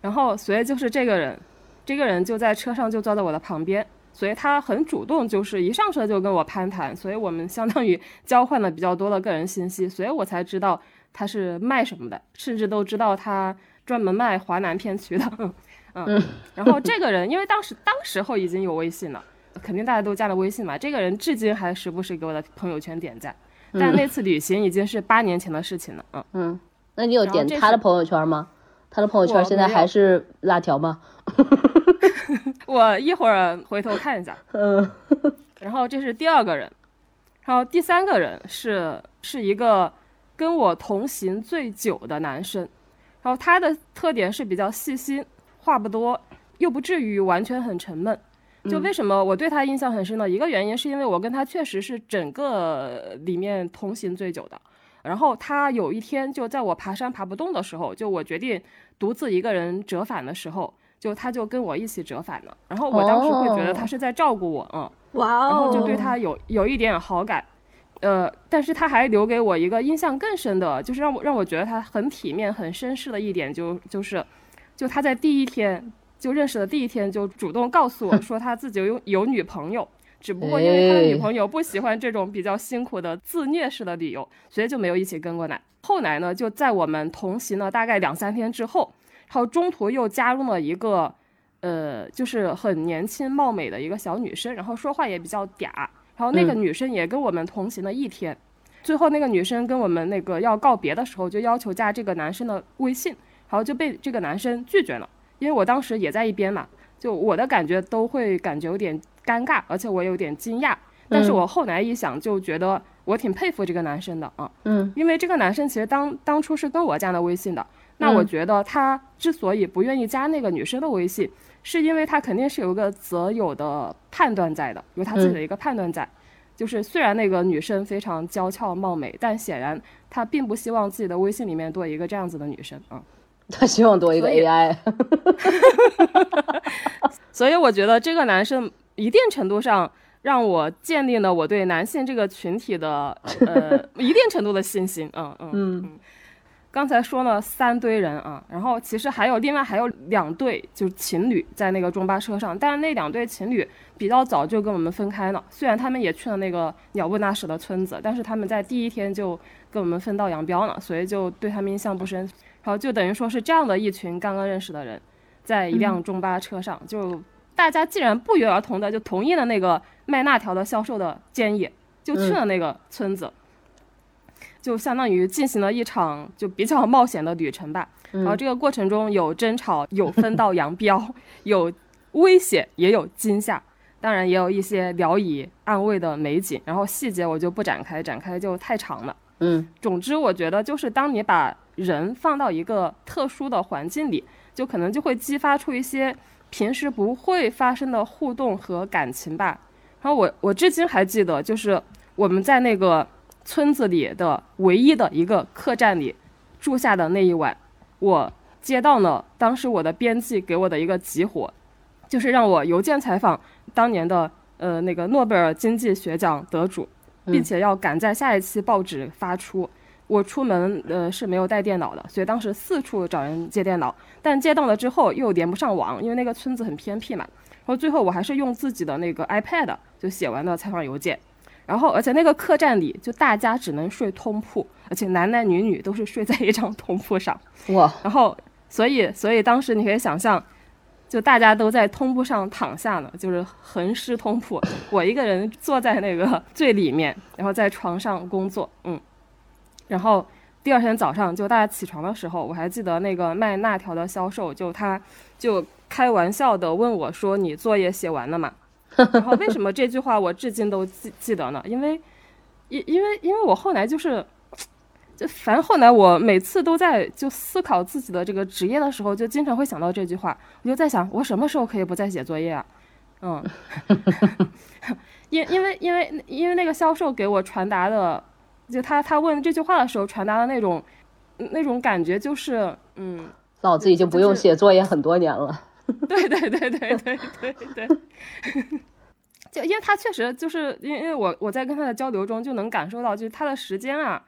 然后，所以就是这个人，这个人就在车上就坐在我的旁边，所以他很主动，就是一上车就跟我攀谈。所以我们相当于交换了比较多的个人信息，所以我才知道。他是卖什么的，甚至都知道他专门卖华南片区的，嗯，然后这个人因为当时当时候已经有微信了，肯定大家都加了微信嘛。这个人至今还时不时给我的朋友圈点赞，但那次旅行已经是八年前的事情了，嗯嗯。那你有点他的朋友圈吗？他的朋友圈现在还是辣条吗？我一会儿回头看一下，嗯。然后这是第二个人，然后第三个人是是一个。跟我同行最久的男生，然后他的特点是比较细心，话不多，又不至于完全很沉闷。就为什么我对他印象很深呢？一个原因是因为我跟他确实是整个里面同行最久的。然后他有一天就在我爬山爬不动的时候，就我决定独自一个人折返的时候，就他就跟我一起折返了。然后我当时会觉得他是在照顾我，嗯。哇然后就哦，对他有有一点好感。呃，但是他还留给我一个印象更深的，就是让我让我觉得他很体面、很绅士的一点，就就是，就他在第一天就认识的第一天就主动告诉我说他自己有有女朋友，只不过因为他的女哎朋友不喜欢这种比较辛苦的自虐式的旅游，所以就没有一起跟过来。后来呢，就在我们同行了大概两三天之后，然后中途又加入了一个，呃，就是很年轻貌美的一个小女生，然后说话也比较嗲，然后那个嗯女生也跟我们同行了一天。最后那个女生跟我们那个要告别的时候，就要求加这个男生的微信，然后就被这个男生拒绝了。因为我当时也在一边嘛，就我的感觉都会感觉有点尴尬，而且我有点惊讶。但是嗯我后来一想，就觉得我挺佩服这个男生的啊，嗯因为这个男生其实当当初是跟我加的微信的，那我嗯觉得他之所以不愿意加那个女生的微信，是因为他肯定是有一个择友的判断在的，有他自己的一个判断在。就是虽然那个女生非常娇俏貌美，但显然他并不希望自己的微信里面多一个这样子的女生啊。他希望多一个 AI。所以我觉得这个男生一定程度上让我建立了我对男性这个群体的呃 一定程度的信心。嗯嗯嗯刚才说了三堆人啊，然后其实还有另外还有两对就是情侣在那个中巴车上，但是那两对情侣比较早就跟我们分开了。虽然他们也去了那个鸟不拉屎的村子，但是他们在第一天就跟我们分道扬镳了，所以就对他们印象不深。然后就等于说是这样的一群刚刚认识的人，在一辆中巴车上，就大家既然不约而同的就同意了那个卖辣条的销售的建议，就去了那个村子。就相当于进行了一场就比较冒险的旅程吧。然后这个过程中有争吵，有分道扬镳，有危险，也有惊吓，当然也有一些聊以安慰的美景。然后细节我就不展开，展开就太长了。嗯总之，我觉得就是当你把人放到一个特殊的环境里，就可能就会激发出一些平时不会发生的互动和感情吧。然后我我至今还记得，就是我们在那个村子里的唯一的一个客栈里住下的那一晚，我接到了当时我的编辑给我的一个急活，就是让我邮件采访当年的呃那个诺贝尔经济学奖得主，并且要赶在下一期报纸发出。我出门呃是没有带电脑的，所以当时四处找人借电脑，但借到了之后又连不上网，因为那个村子很偏僻嘛。然后最后我还是用自己的那个 iPad 就写完了采访邮件。然后而且那个客栈里就大家只能睡通铺，而且男男女女都是睡在一张通铺上。哇，然后所以所以当时你可以想象，就大家都在通铺上躺下呢，就是横尸通铺，我一个人坐在那个最里面，然后在床上工作，嗯，然后第二天早上就大家起床的时候，我还记得那个卖辣条的销售，就他就开玩笑的问我说：“你作业写完了吗？” 然后为什么这句话我至今都记记得呢？因为因因为因为我后来就是。就反正后来我每次都在就思考自己的这个职业的时候，就经常会想到这句话。我就在想，我什么时候可以不再写作业啊？嗯，因因为因为因为那个销售给我传达的，就他他问这句话的时候传达的那种那种感觉，就是嗯，老子已经不用写作业很多年了。对对对对对对对。就因为他确实就是因为因为我我在跟他的交流中就能感受到，就是他的时间啊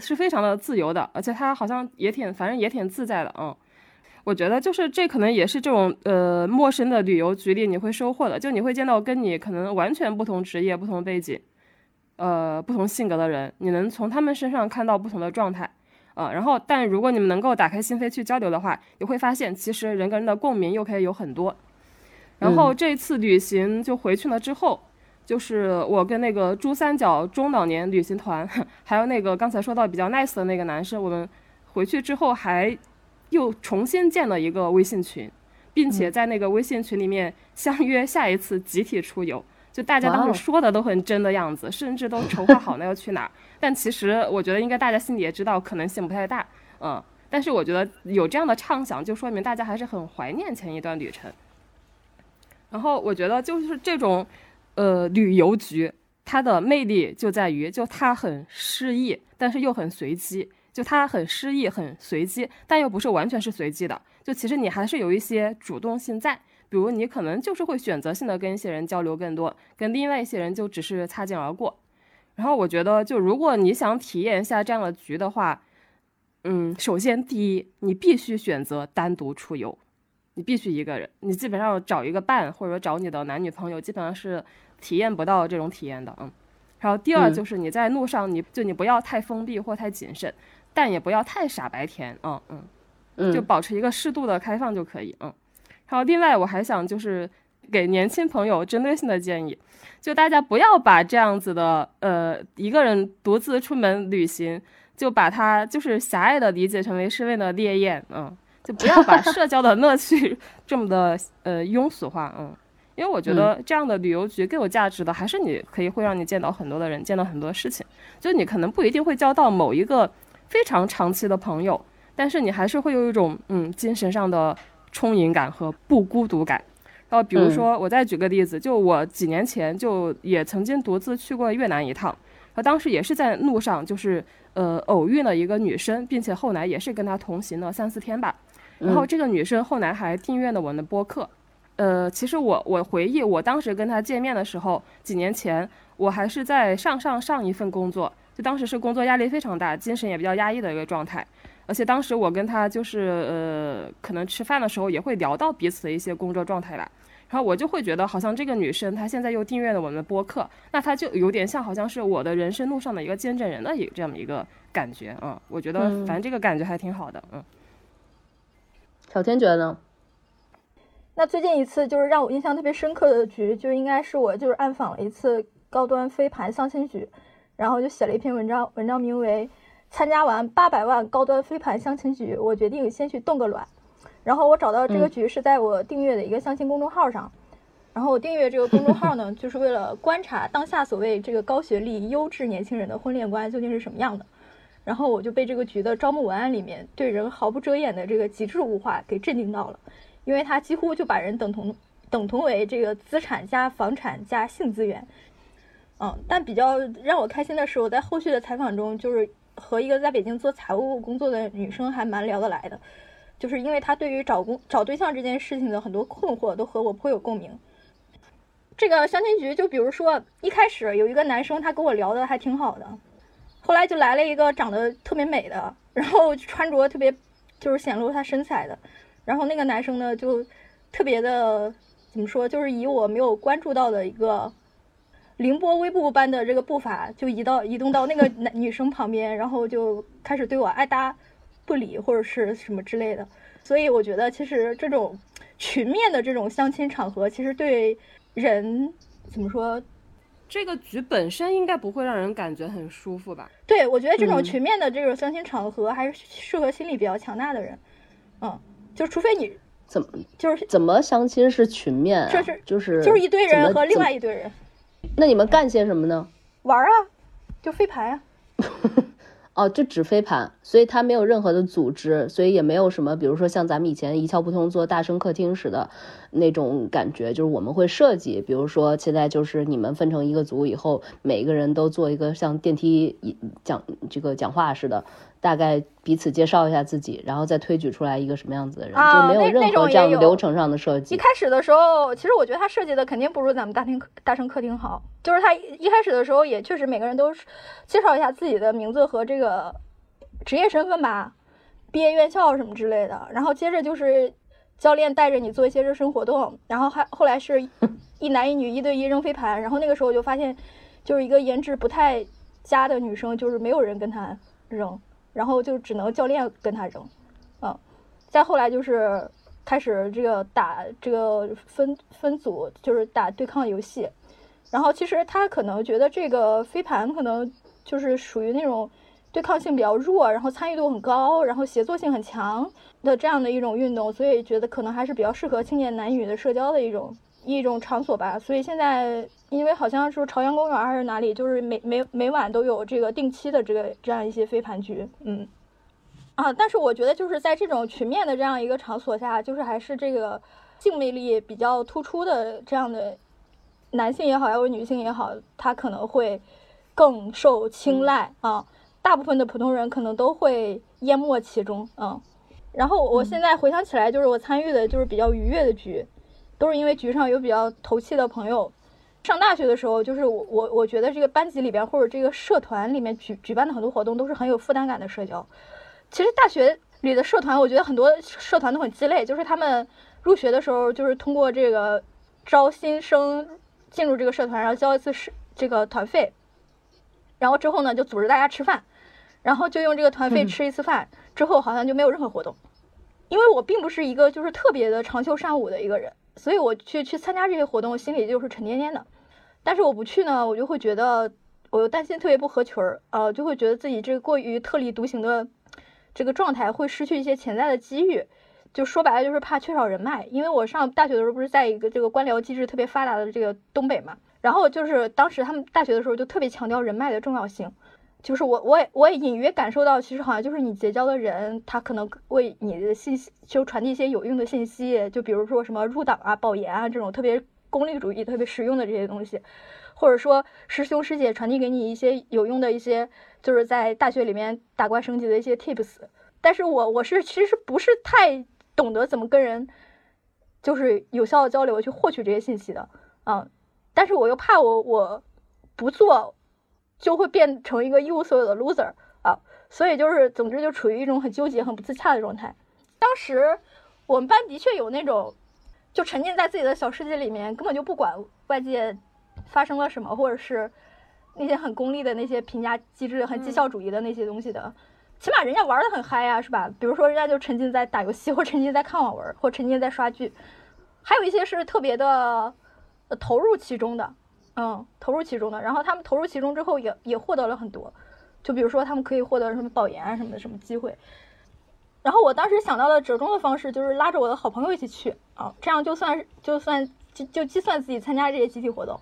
是非常的自由的，而且他好像也挺反正也挺自在的，嗯。我觉得就是这可能也是这种呃陌生的旅游局里你会收获的，就你会见到跟你可能完全不同职业、不同背景、呃不同性格的人，你能从他们身上看到不同的状态。啊，然后，但如果你们能够打开心扉去交流的话，你会发现其实人跟人的共鸣又可以有很多。然后这次旅行就回去了之后，就是我跟那个珠三角中老年旅行团，还有那个刚才说到比较 nice 的那个男生，我们回去之后还又重新建了一个微信群，并且在那个微信群里面相约下一次集体出游。就大家当时说的都很真的样子，甚至都筹划好了要去哪儿。但其实我觉得应该大家心里也知道可能性不太大，嗯。但是我觉得有这样的畅想，就说明大家还是很怀念前一段旅程。然后我觉得就是这种，呃，旅游局它的魅力就在于，就它很诗意，但是又很随机。就它很诗意、很随机，但又不是完全是随机的。就其实你还是有一些主动性在。比如你可能就是会选择性的跟一些人交流更多，跟另外一些人就只是擦肩而过。然后我觉得，就如果你想体验一下这样的局的话，嗯，首先第一，你必须选择单独出游，你必须一个人，你基本上找一个伴或者找你的男女朋友，基本上是体验不到这种体验的，嗯。然后第二就是你在路上，你就你不要太封闭或太谨慎，但也不要太傻白甜，嗯嗯，就保持一个适度的开放就可以，嗯。然后另外我还想就是给年轻朋友针对性的建议，就大家不要把这样子的呃一个人独自出门旅行。就把它就是狭隘的理解成为是为了猎艳，嗯，就不要把社交的乐趣 这么的呃庸俗化，嗯，因为我觉得这样的旅游局更有价值的还是你可以会让你见到很多的人，见到很多事情，就你可能不一定会交到某一个非常长期的朋友，但是你还是会有一种嗯精神上的充盈感和不孤独感。然后比如说我再举个例子，就我几年前就也曾经独自去过越南一趟，我当时也是在路上就是。呃，偶遇了一个女生，并且后来也是跟她同行了三四天吧。然后这个女生后来还订阅了我的播客。呃，其实我我回忆我当时跟她见面的时候，几年前我还是在上上上一份工作，就当时是工作压力非常大，精神也比较压抑的一个状态。而且当时我跟他就是呃，可能吃饭的时候也会聊到彼此的一些工作状态吧。然后我就会觉得，好像这个女生她现在又订阅了我们的播客，那她就有点像好像是我的人生路上的一个见证人的一这样的一个感觉啊。我觉得反正这个感觉还挺好的，嗯。小天觉得呢？那最近一次就是让我印象特别深刻的局，就应该是我就是暗访了一次高端飞盘相亲局，然后就写了一篇文章，文章名为《参加完八百万高端飞盘相亲局，我决定先去冻个卵》。然后我找到这个局是在我订阅的一个相亲公众号上，然后我订阅这个公众号呢，就是为了观察当下所谓这个高学历优质年轻人的婚恋观究竟是什么样的。然后我就被这个局的招募文案里面对人毫不遮掩的这个极致物化给震惊到了，因为他几乎就把人等同等同为这个资产加房产加性资源。嗯，但比较让我开心的是，我在后续的采访中，就是和一个在北京做财务工作的女生还蛮聊得来的。就是因为她对于找工找对象这件事情的很多困惑都和我颇有共鸣。这个相亲局，就比如说一开始有一个男生，他跟我聊的还挺好的，后来就来了一个长得特别美的，然后穿着特别就是显露他身材的，然后那个男生呢就特别的怎么说，就是以我没有关注到的一个凌波微步般的这个步伐，就移到移动到那个男 女生旁边，然后就开始对我爱搭。不理或者是什么之类的，所以我觉得其实这种群面的这种相亲场合，其实对人怎么说，这个局本身应该不会让人感觉很舒服吧？对，我觉得这种群面的这种相亲场合还是适合心理比较强大的人。嗯，就除非你怎么就是怎么相亲是群面啊？就是就是就是一堆人和另外一堆人。那你们干些什么呢？玩啊，就飞盘啊。哦，就只飞盘，所以它没有任何的组织，所以也没有什么，比如说像咱们以前一窍不通做大声客厅似的那种感觉，就是我们会设计，比如说现在就是你们分成一个组以后，每个人都做一个像电梯讲这个讲话似的。大概彼此介绍一下自己，然后再推举出来一个什么样子的人，就没有任何这样流程上的设计。一开始的时候，其实我觉得他设计的肯定不如咱们大厅大声客厅好。就是他一开始的时候，也确实每个人都介绍一下自己的名字和这个职业身份吧，毕业院校什么之类的。然后接着就是教练带着你做一些热身活动，然后还后来是 一男一女一对一扔飞盘。然后那个时候我就发现，就是一个颜值不太佳的女生，就是没有人跟她扔。然后就只能教练跟她扔，嗯，再后来就是开始这个打这个分分组，就是打对抗游戏。然后其实他可能觉得这个飞盘可能就是属于那种对抗性比较弱，然后参与度很高，然后协作性很强的这样的一种运动，所以觉得可能还是比较适合青年男女的社交的一种一种场所吧。所以现在。因为好像是朝阳公园还是哪里，就是每每每晚都有这个定期的这个这样一些飞盘局，嗯，啊，但是我觉得就是在这种群面的这样一个场所下，就是还是这个性魅力比较突出的这样的男性也好，还有女性也好，他可能会更受青睐啊。大部分的普通人可能都会淹没其中，嗯。然后我现在回想起来，就是我参与的就是比较愉悦的局。都是因为局上有比较投契的朋友。上大学的时候，就是我我我觉得这个班级里边或者这个社团里面举举办的很多活动都是很有负担感的社交。其实大学里的社团，我觉得很多社团都很鸡肋，就是他们入学的时候就是通过这个招新生进入这个社团，然后交一次是这个团费，然后之后呢就组织大家吃饭，然后就用这个团费吃一次饭，之后好像就没有任何活动。因为我并不是一个就是特别的长袖善舞的一个人，所以我去去参加这些活动，心里就是沉甸甸的。但是我不去呢，我就会觉得，我又担心特别不合群儿，呃，就会觉得自己这个过于特立独行的这个状态会失去一些潜在的机遇。就说白了，就是怕缺少人脉。因为我上大学的时候不是在一个这个官僚机制特别发达的这个东北嘛，然后就是当时他们大学的时候就特别强调人脉的重要性。就是我我也我也隐约感受到，其实好像就是你结交的人，他可能为你的信息就传递一些有用的信息，就比如说什么入党啊、保研啊这种特别。功利主义特别实用的这些东西，或者说师兄师姐传递给你一些有用的一些，就是在大学里面打怪升级的一些 tips。但是我我是其实不是太懂得怎么跟人就是有效的交流去获取这些信息的，嗯，但是我又怕我我不做就会变成一个一无所有的 loser 啊，所以就是总之就处于一种很纠结、很不自洽的状态。当时我们班的确有那种。就沉浸在自己的小世界里面，根本就不管外界发生了什么，或者是那些很功利的那些评价机制、很绩效主义的那些东西的。起码人家玩的很嗨呀，是吧？比如说人家就沉浸在打游戏，或沉浸在看网文，或沉浸在刷剧。还有一些是特别的投入其中的，嗯，投入其中的。然后他们投入其中之后，也也获得了很多。就比如说他们可以获得什么保研啊什么的什么机会。然后我当时想到的折中的方式就是拉着我的好朋友一起去啊，这样就算就算就就计算自己参加这些集体活动，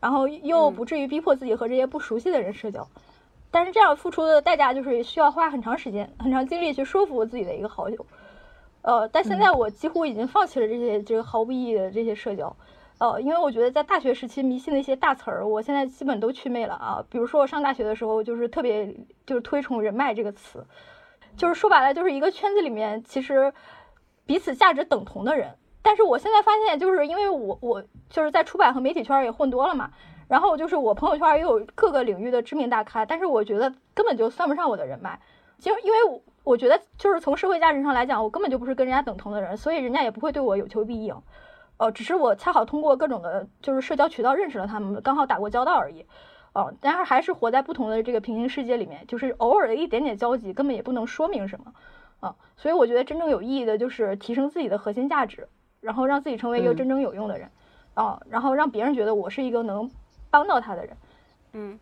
然后又不至于逼迫自己和这些不熟悉的人社交。但是这样付出的代价就是需要花很长时间、很长精力去说服自己的一个好友。呃，但现在我几乎已经放弃了这些这个毫无意义的这些社交。呃，因为我觉得在大学时期迷信的一些大词儿，我现在基本都去魅了啊。比如说我上大学的时候，就是特别就是推崇人脉这个词。就是说白了，就是一个圈子里面其实彼此价值等同的人。但是我现在发现，就是因为我我就是在出版和媒体圈也混多了嘛，然后就是我朋友圈也有各个领域的知名大咖，但是我觉得根本就算不上我的人脉。就因为我觉得，就是从社会价值上来讲，我根本就不是跟人家等同的人，所以人家也不会对我有求必应。呃，只是我恰好通过各种的，就是社交渠道认识了他们，刚好打过交道而已。哦，但是还是活在不同的这个平行世界里面，就是偶尔的一点点交集，根本也不能说明什么，啊，所以我觉得真正有意义的就是提升自己的核心价值，然后让自己成为一个真正有用的人，啊，然后让别人觉得我是一个能帮到他的人，嗯，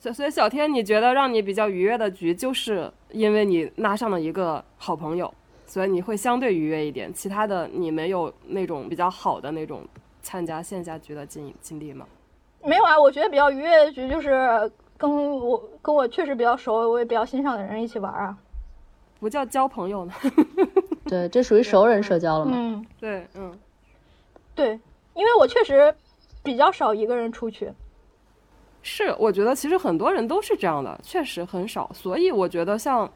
所所以小天，你觉得让你比较愉悦的局，就是因为你拉上了一个好朋友，所以你会相对愉悦一点，其他的你没有那种比较好的那种参加线下局的经经历吗？没有啊，我觉得比较愉悦的局就是跟我跟我确实比较熟，我也比较欣赏的人一起玩啊。不叫交朋友呢。对，这属于熟人社交了嘛？嗯，对，嗯，对，因为我确实比较少一个人出去。是，我觉得其实很多人都是这样的，确实很少。所以我觉得像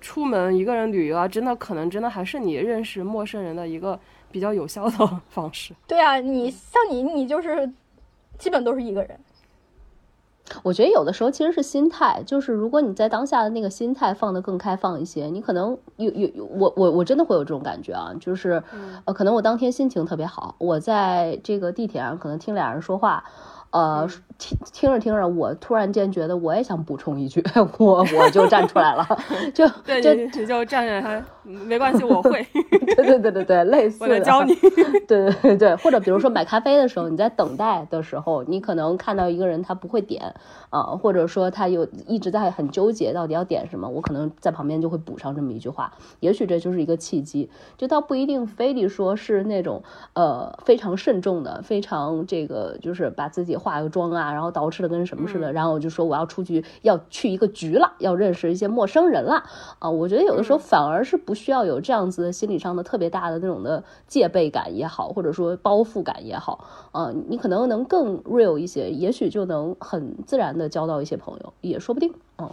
出门一个人旅游啊，真的可能真的还是你认识陌生人的一个比较有效的方式。对啊，你像你，你就是。基本都是一个人。我觉得有的时候其实是心态，就是如果你在当下的那个心态放得更开放一些，你可能有有我我我真的会有这种感觉啊，就是呃，可能我当天心情特别好，我在这个地铁上可能听俩人说话。呃，听听着听着，我突然间觉得我也想补充一句，我我就站出来了，就就就就站着他没关系，我会，对对对对对，类似，我来教你，对对对，或者比如说买咖啡的时候，你在等待的时候，你可能看到一个人他不会点啊，或者说他有一直在很纠结到底要点什么，我可能在旁边就会补上这么一句话，也许这就是一个契机，就倒不一定非得说是那种呃非常慎重的，非常这个就是把自己。化个妆啊，然后捯饬的跟什么似的，然后我就说我要出去，要去一个局了，要认识一些陌生人了啊！我觉得有的时候反而是不需要有这样子心理上的特别大的那种的戒备感也好，或者说包袱感也好啊，你可能能更 real 一些，也许就能很自然的交到一些朋友，也说不定啊。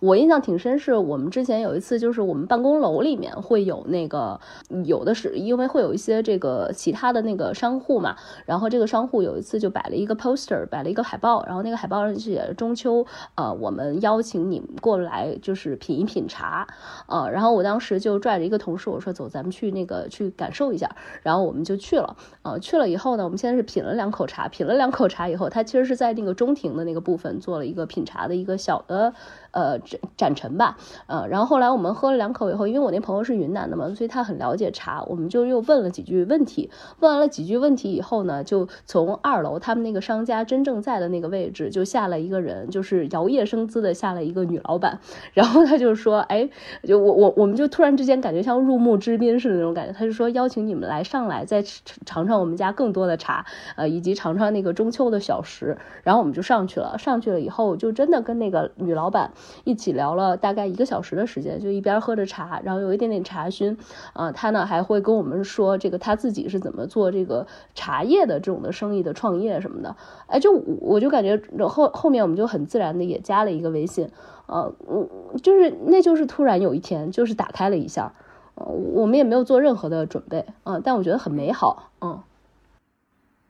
我印象挺深，是我们之前有一次，就是我们办公楼里面会有那个，有的是因为会有一些这个其他的那个商户嘛，然后这个商户有一次就摆了一个 poster，摆了一个海报，然后那个海报上写中秋，呃，我们邀请你们过来就是品一品茶，呃，然后我当时就拽着一个同事，我说走，咱们去那个去感受一下，然后我们就去了，呃，去了以后呢，我们现在是品了两口茶，品了两口茶以后，他其实是在那个中庭的那个部分做了一个品茶的一个小的。呃，展展陈吧，呃，然后后来我们喝了两口以后，因为我那朋友是云南的嘛，所以他很了解茶，我们就又问了几句问题。问完了几句问题以后呢，就从二楼他们那个商家真正在的那个位置就下来一个人，就是摇曳生姿的下来一个女老板，然后他就说，哎，就我我我们就突然之间感觉像入幕之宾似的那种感觉，他就说邀请你们来上来再尝尝我们家更多的茶，呃，以及尝尝那个中秋的小食。然后我们就上去了，上去了以后就真的跟那个女老板。一起聊了大概一个小时的时间，就一边喝着茶，然后有一点点茶熏，啊，他呢还会跟我们说这个他自己是怎么做这个茶叶的这种的生意的创业什么的，哎，就我就感觉后后面我们就很自然的也加了一个微信，呃，嗯，就是那就是突然有一天就是打开了一下，呃，我们也没有做任何的准备，嗯，但我觉得很美好，嗯。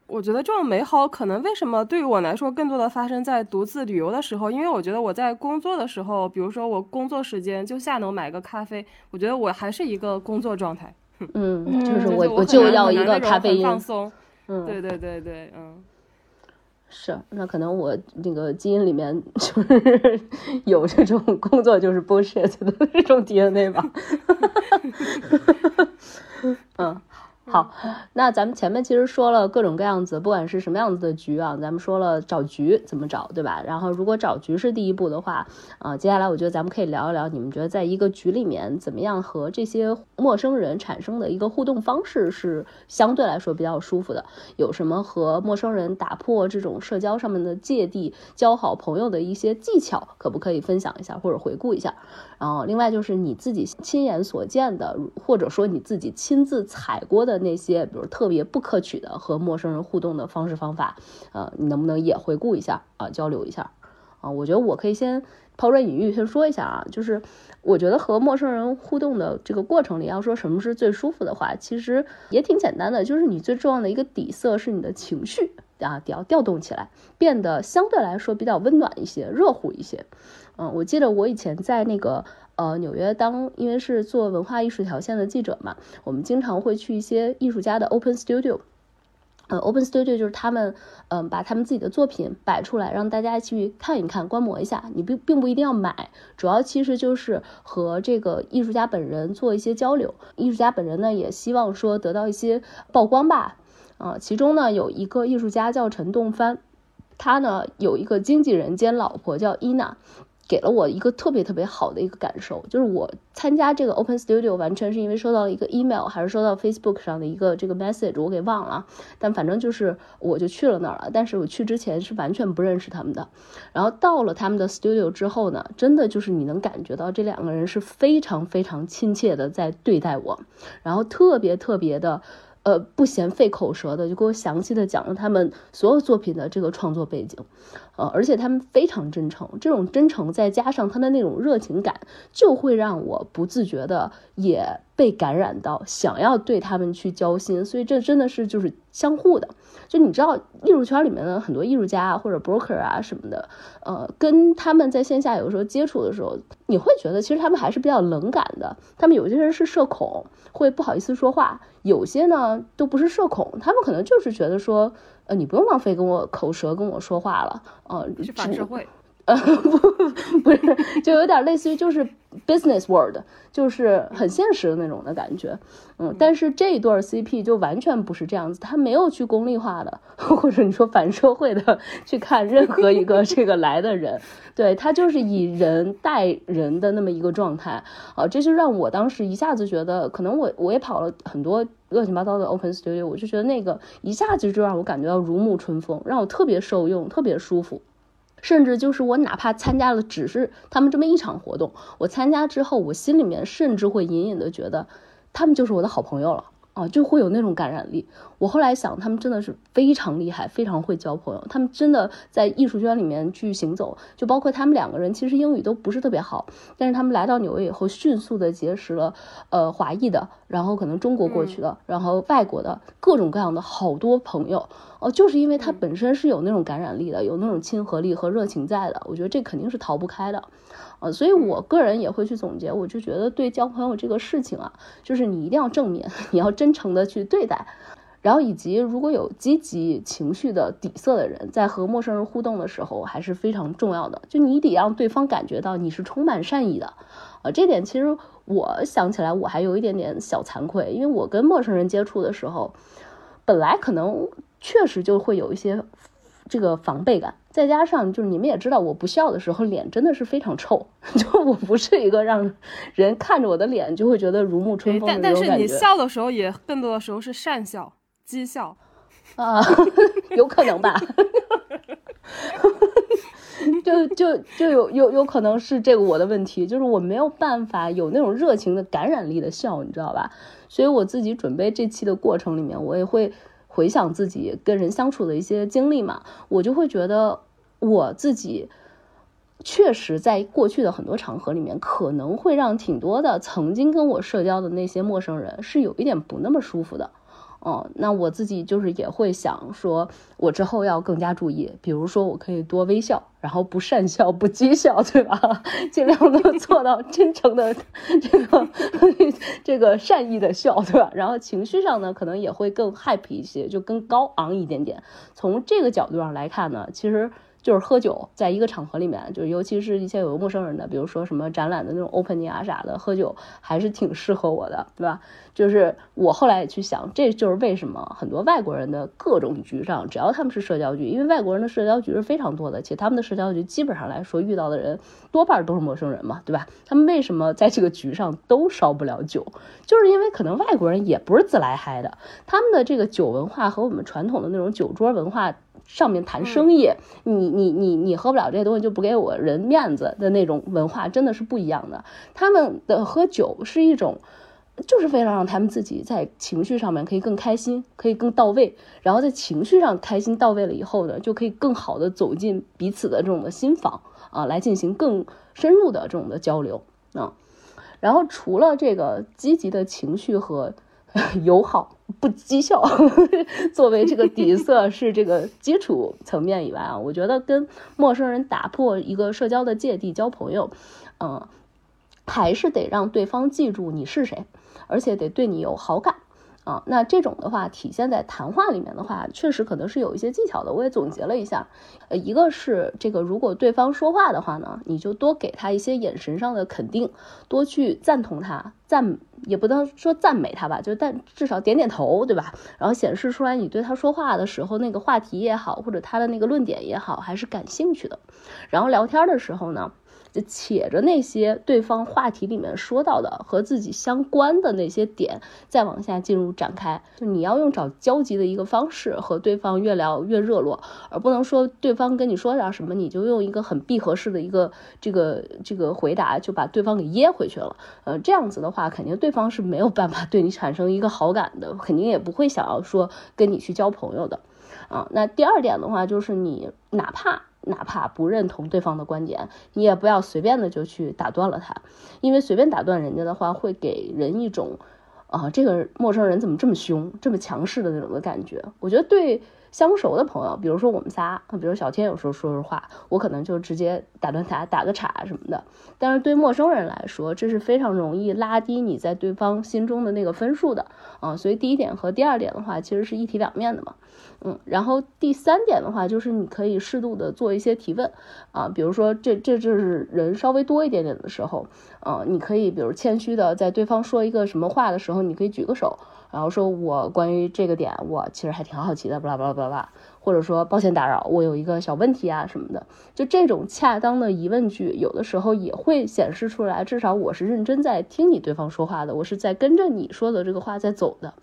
我觉得这种美好可能为什么对于我来说更多的发生在独自旅游的时候，因为我觉得我在工作的时候，比如说我工作时间就下楼买个咖啡，我觉得我还是一个工作状态。嗯，就是我我就要一个咖啡因放松。嗯，对对对对，嗯，是，那可能我那个基因里面就是有这种工作就是 bullshit 的这种 DNA 吧。嗯。好，那咱们前面其实说了各种各样子，不管是什么样子的局啊，咱们说了找局怎么找，对吧？然后如果找局是第一步的话，啊，接下来我觉得咱们可以聊一聊，你们觉得在一个局里面怎么样和这些陌生人产生的一个互动方式是相对来说比较舒服的？有什么和陌生人打破这种社交上面的芥蒂、交好朋友的一些技巧，可不可以分享一下或者回顾一下？然后另外就是你自己亲眼所见的，或者说你自己亲自踩过的。那些比如特别不可取的和陌生人互动的方式方法，呃，你能不能也回顾一下啊？交流一下啊？我觉得我可以先抛砖引玉，先说一下啊，就是我觉得和陌生人互动的这个过程里，要说什么是最舒服的话，其实也挺简单的，就是你最重要的一个底色是你的情绪啊，要调动起来，变得相对来说比较温暖一些、热乎一些。嗯，我记得我以前在那个。呃，纽约当因为是做文化艺术条线的记者嘛，我们经常会去一些艺术家的 open studio。呃，open studio 就是他们，嗯，把他们自己的作品摆出来，让大家去看一看、观摩一下。你并并不一定要买，主要其实就是和这个艺术家本人做一些交流。艺术家本人呢，也希望说得到一些曝光吧。啊，其中呢有一个艺术家叫陈栋帆，他呢有一个经纪人兼老婆叫伊娜。给了我一个特别特别好的一个感受，就是我参加这个 Open Studio 完全是因为收到了一个 email，还是收到 Facebook 上的一个这个 message，我给忘了，但反正就是我就去了那儿了。但是我去之前是完全不认识他们的，然后到了他们的 studio 之后呢，真的就是你能感觉到这两个人是非常非常亲切的在对待我，然后特别特别的。呃，不嫌费口舌的，就给我详细的讲了他们所有作品的这个创作背景，呃，而且他们非常真诚，这种真诚再加上他的那种热情感，就会让我不自觉的也被感染到，想要对他们去交心，所以这真的是就是相互的。就你知道，艺术圈里面的很多艺术家啊，或者 broker 啊什么的，呃，跟他们在线下有时候接触的时候，你会觉得其实他们还是比较冷感的。他们有些人是社恐，会不好意思说话；有些呢都不是社恐，他们可能就是觉得说，呃，你不用浪费跟我口舌跟我说话了，呃，是反社会。呃不 不是，就有点类似于就是 business world，就是很现实的那种的感觉，嗯，但是这一对 CP 就完全不是这样子，他没有去功利化的，或者你说反社会的去看任何一个这个来的人，对他就是以人待人的那么一个状态，啊，这就让我当时一下子觉得，可能我我也跑了很多乱七八糟的 open studio，我就觉得那个一下子就让我感觉到如沐春风，让我特别受用，特别舒服。甚至就是我哪怕参加了，只是他们这么一场活动，我参加之后，我心里面甚至会隐隐的觉得，他们就是我的好朋友了。啊，就会有那种感染力。我后来想，他们真的是非常厉害，非常会交朋友。他们真的在艺术圈里面去行走，就包括他们两个人，其实英语都不是特别好，但是他们来到纽约以后，迅速的结识了呃华裔的，然后可能中国过去的，然后外国的各种各样的好多朋友。哦，就是因为他本身是有那种感染力的，有那种亲和力和热情在的。我觉得这肯定是逃不开的。啊，所以我个人也会去总结，我就觉得对交朋友这个事情啊，就是你一定要正面，你要真诚的去对待。然后以及如果有积极情绪的底色的人，在和陌生人互动的时候还是非常重要的。就你得让对方感觉到你是充满善意的。呃，这点其实我想起来我还有一点点小惭愧，因为我跟陌生人接触的时候，本来可能确实就会有一些这个防备感，再加上就是你们也知道，我不笑的时候脸真的是非常臭，就我不是一个让人看着我的脸就会觉得如沐春风的但但是。你笑的时候也更多的时候是善笑、讥笑。啊，有可能吧，就就就有有有可能是这个我的问题，就是我没有办法有那种热情的感染力的笑，你知道吧？所以我自己准备这期的过程里面，我也会回想自己跟人相处的一些经历嘛，我就会觉得我自己。确实，在过去的很多场合里面，可能会让挺多的曾经跟我社交的那些陌生人是有一点不那么舒服的。哦，那我自己就是也会想说，我之后要更加注意，比如说我可以多微笑，然后不善笑、不讥笑，对吧？尽量能做到真诚的这个 这个善意的笑，对吧？然后情绪上呢，可能也会更 happy 一些，就更高昂一点点。从这个角度上来看呢，其实。就是喝酒，在一个场合里面，就是尤其是一些有陌生人的，比如说什么展览的那种 opening 啊啥的，喝酒还是挺适合我的，对吧？就是我后来也去想，这就是为什么很多外国人的各种局上，只要他们是社交局，因为外国人的社交局是非常多的，且他们的社交局基本上来说遇到的人多半都是陌生人嘛，对吧？他们为什么在这个局上都烧不了酒？就是因为可能外国人也不是自来嗨的，他们的这个酒文化和我们传统的那种酒桌文化。上面谈生意，你你你你喝不了这些东西就不给我人面子的那种文化真的是不一样的。他们的喝酒是一种，就是为了让他们自己在情绪上面可以更开心，可以更到位。然后在情绪上开心到位了以后呢，就可以更好的走进彼此的这种的心房啊，来进行更深入的这种的交流啊。然后除了这个积极的情绪和 友好。不讥笑，作为这个底色 是这个基础层面以外啊，我觉得跟陌生人打破一个社交的芥蒂交朋友，嗯，还是得让对方记住你是谁，而且得对你有好感。啊，那这种的话体现在谈话里面的话，确实可能是有一些技巧的。我也总结了一下，呃，一个是这个，如果对方说话的话呢，你就多给他一些眼神上的肯定，多去赞同他，赞也不能说赞美他吧，就但至少点点头，对吧？然后显示出来你对他说话的时候那个话题也好，或者他的那个论点也好，还是感兴趣的。然后聊天的时候呢。就且着那些对方话题里面说到的和自己相关的那些点，再往下进入展开。就你要用找交集的一个方式和对方越聊越热络，而不能说对方跟你说点什么，你就用一个很闭合式的一个这个这个回答就把对方给噎回去了。呃，这样子的话，肯定对方是没有办法对你产生一个好感的，肯定也不会想要说跟你去交朋友的。啊，那第二点的话就是你哪怕。哪怕不认同对方的观点，你也不要随便的就去打断了他，因为随便打断人家的话，会给人一种，啊，这个陌生人怎么这么凶、这么强势的那种的感觉。我觉得对。相熟的朋友，比如说我们仨，比如小天有时候说说话，我可能就直接打断他，打个岔什么的。但是对陌生人来说，这是非常容易拉低你在对方心中的那个分数的啊。所以第一点和第二点的话，其实是一体两面的嘛。嗯，然后第三点的话，就是你可以适度的做一些提问啊，比如说这这就是人稍微多一点点的时候，嗯，你可以比如谦虚的在对方说一个什么话的时候，你可以举个手。然后说，我关于这个点，我其实还挺好奇的，巴拉巴拉巴拉，或者说抱歉打扰，我有一个小问题啊什么的，就这种恰当的疑问句，有的时候也会显示出来，至少我是认真在听你对方说话的，我是在跟着你说的这个话在走的。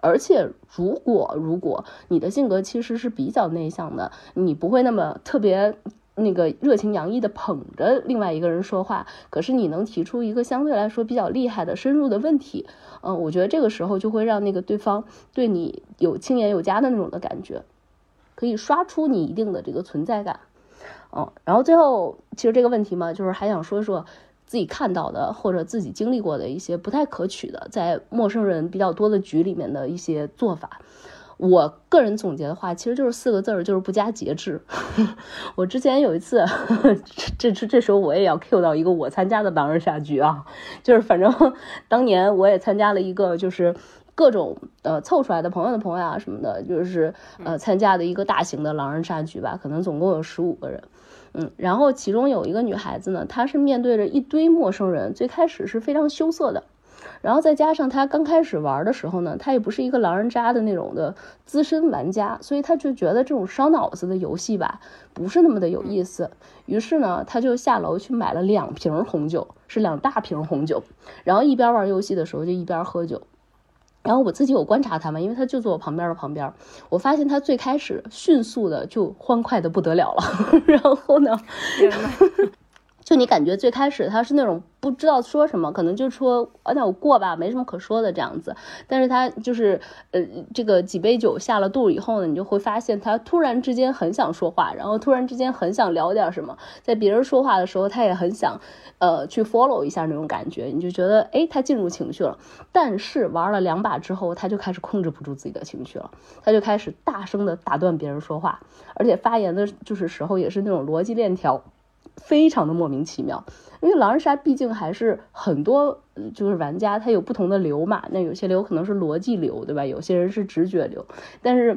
而且，如果如果你的性格其实是比较内向的，你不会那么特别。那个热情洋溢的捧着另外一个人说话，可是你能提出一个相对来说比较厉害的深入的问题，嗯，我觉得这个时候就会让那个对方对你有亲言有加的那种的感觉，可以刷出你一定的这个存在感，嗯，然后最后其实这个问题嘛，就是还想说说自己看到的或者自己经历过的一些不太可取的，在陌生人比较多的局里面的一些做法。我个人总结的话，其实就是四个字儿，就是不加节制。我之前有一次，这这这时候我也要 Q 到一个我参加的狼人杀局啊，就是反正 当年我也参加了一个，就是各种呃凑出来的朋友的朋友啊什么的，就是呃参加的一个大型的狼人杀局吧，可能总共有十五个人，嗯，然后其中有一个女孩子呢，她是面对着一堆陌生人，最开始是非常羞涩的。然后再加上他刚开始玩的时候呢，他也不是一个狼人杀的那种的资深玩家，所以他就觉得这种烧脑子的游戏吧，不是那么的有意思。于是呢，他就下楼去买了两瓶红酒，是两大瓶红酒，然后一边玩游戏的时候就一边喝酒。然后我自己有观察他嘛，因为他就坐我旁边的旁边，我发现他最开始迅速的就欢快的不得了了，然后呢。就你感觉最开始他是那种不知道说什么，可能就说啊那我过吧，没什么可说的这样子。但是他就是呃这个几杯酒下了肚以后呢，你就会发现他突然之间很想说话，然后突然之间很想聊点什么，在别人说话的时候，他也很想呃去 follow 一下那种感觉，你就觉得哎他进入情绪了。但是玩了两把之后，他就开始控制不住自己的情绪了，他就开始大声的打断别人说话，而且发言的就是时候也是那种逻辑链条。非常的莫名其妙，因为狼人杀毕竟还是很多就是玩家他有不同的流嘛，那有些流可能是逻辑流，对吧？有些人是直觉流，但是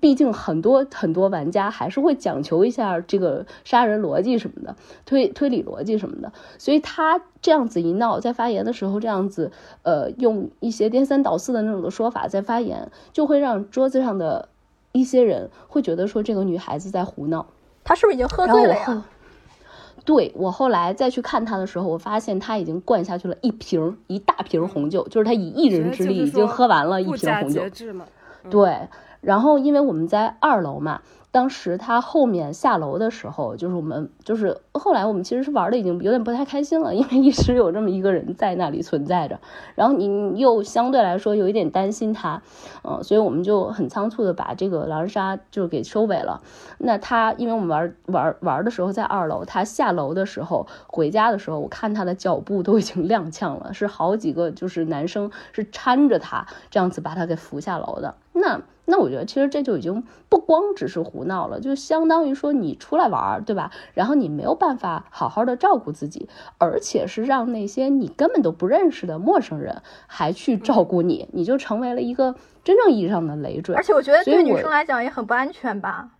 毕竟很多很多玩家还是会讲求一下这个杀人逻辑什么的，推推理逻辑什么的，所以他这样子一闹，在发言的时候这样子，呃，用一些颠三倒四的那种的说法在发言，就会让桌子上的一些人会觉得说这个女孩子在胡闹，她是不是已经喝醉了呀？对我后来再去看他的时候，我发现他已经灌下去了一瓶一大瓶红酒，就是他以一人之力已经喝完了一瓶红酒。对，然后因为我们在二楼嘛。当时他后面下楼的时候，就是我们就是后来我们其实是玩的已经有点不太开心了，因为一直有这么一个人在那里存在着，然后你又相对来说有一点担心他，嗯，所以我们就很仓促的把这个狼人杀就给收尾了。那他因为我们玩玩玩的时候在二楼，他下楼的时候回家的时候，我看他的脚步都已经踉跄了，是好几个就是男生是搀着他这样子把他给扶下楼的。那那我觉得其实这就已经不光只是闹了，就相当于说你出来玩，对吧？然后你没有办法好好的照顾自己，而且是让那些你根本都不认识的陌生人还去照顾你，你就成为了一个真正意义上的累赘。而且我觉得对女生来讲也很不安全吧。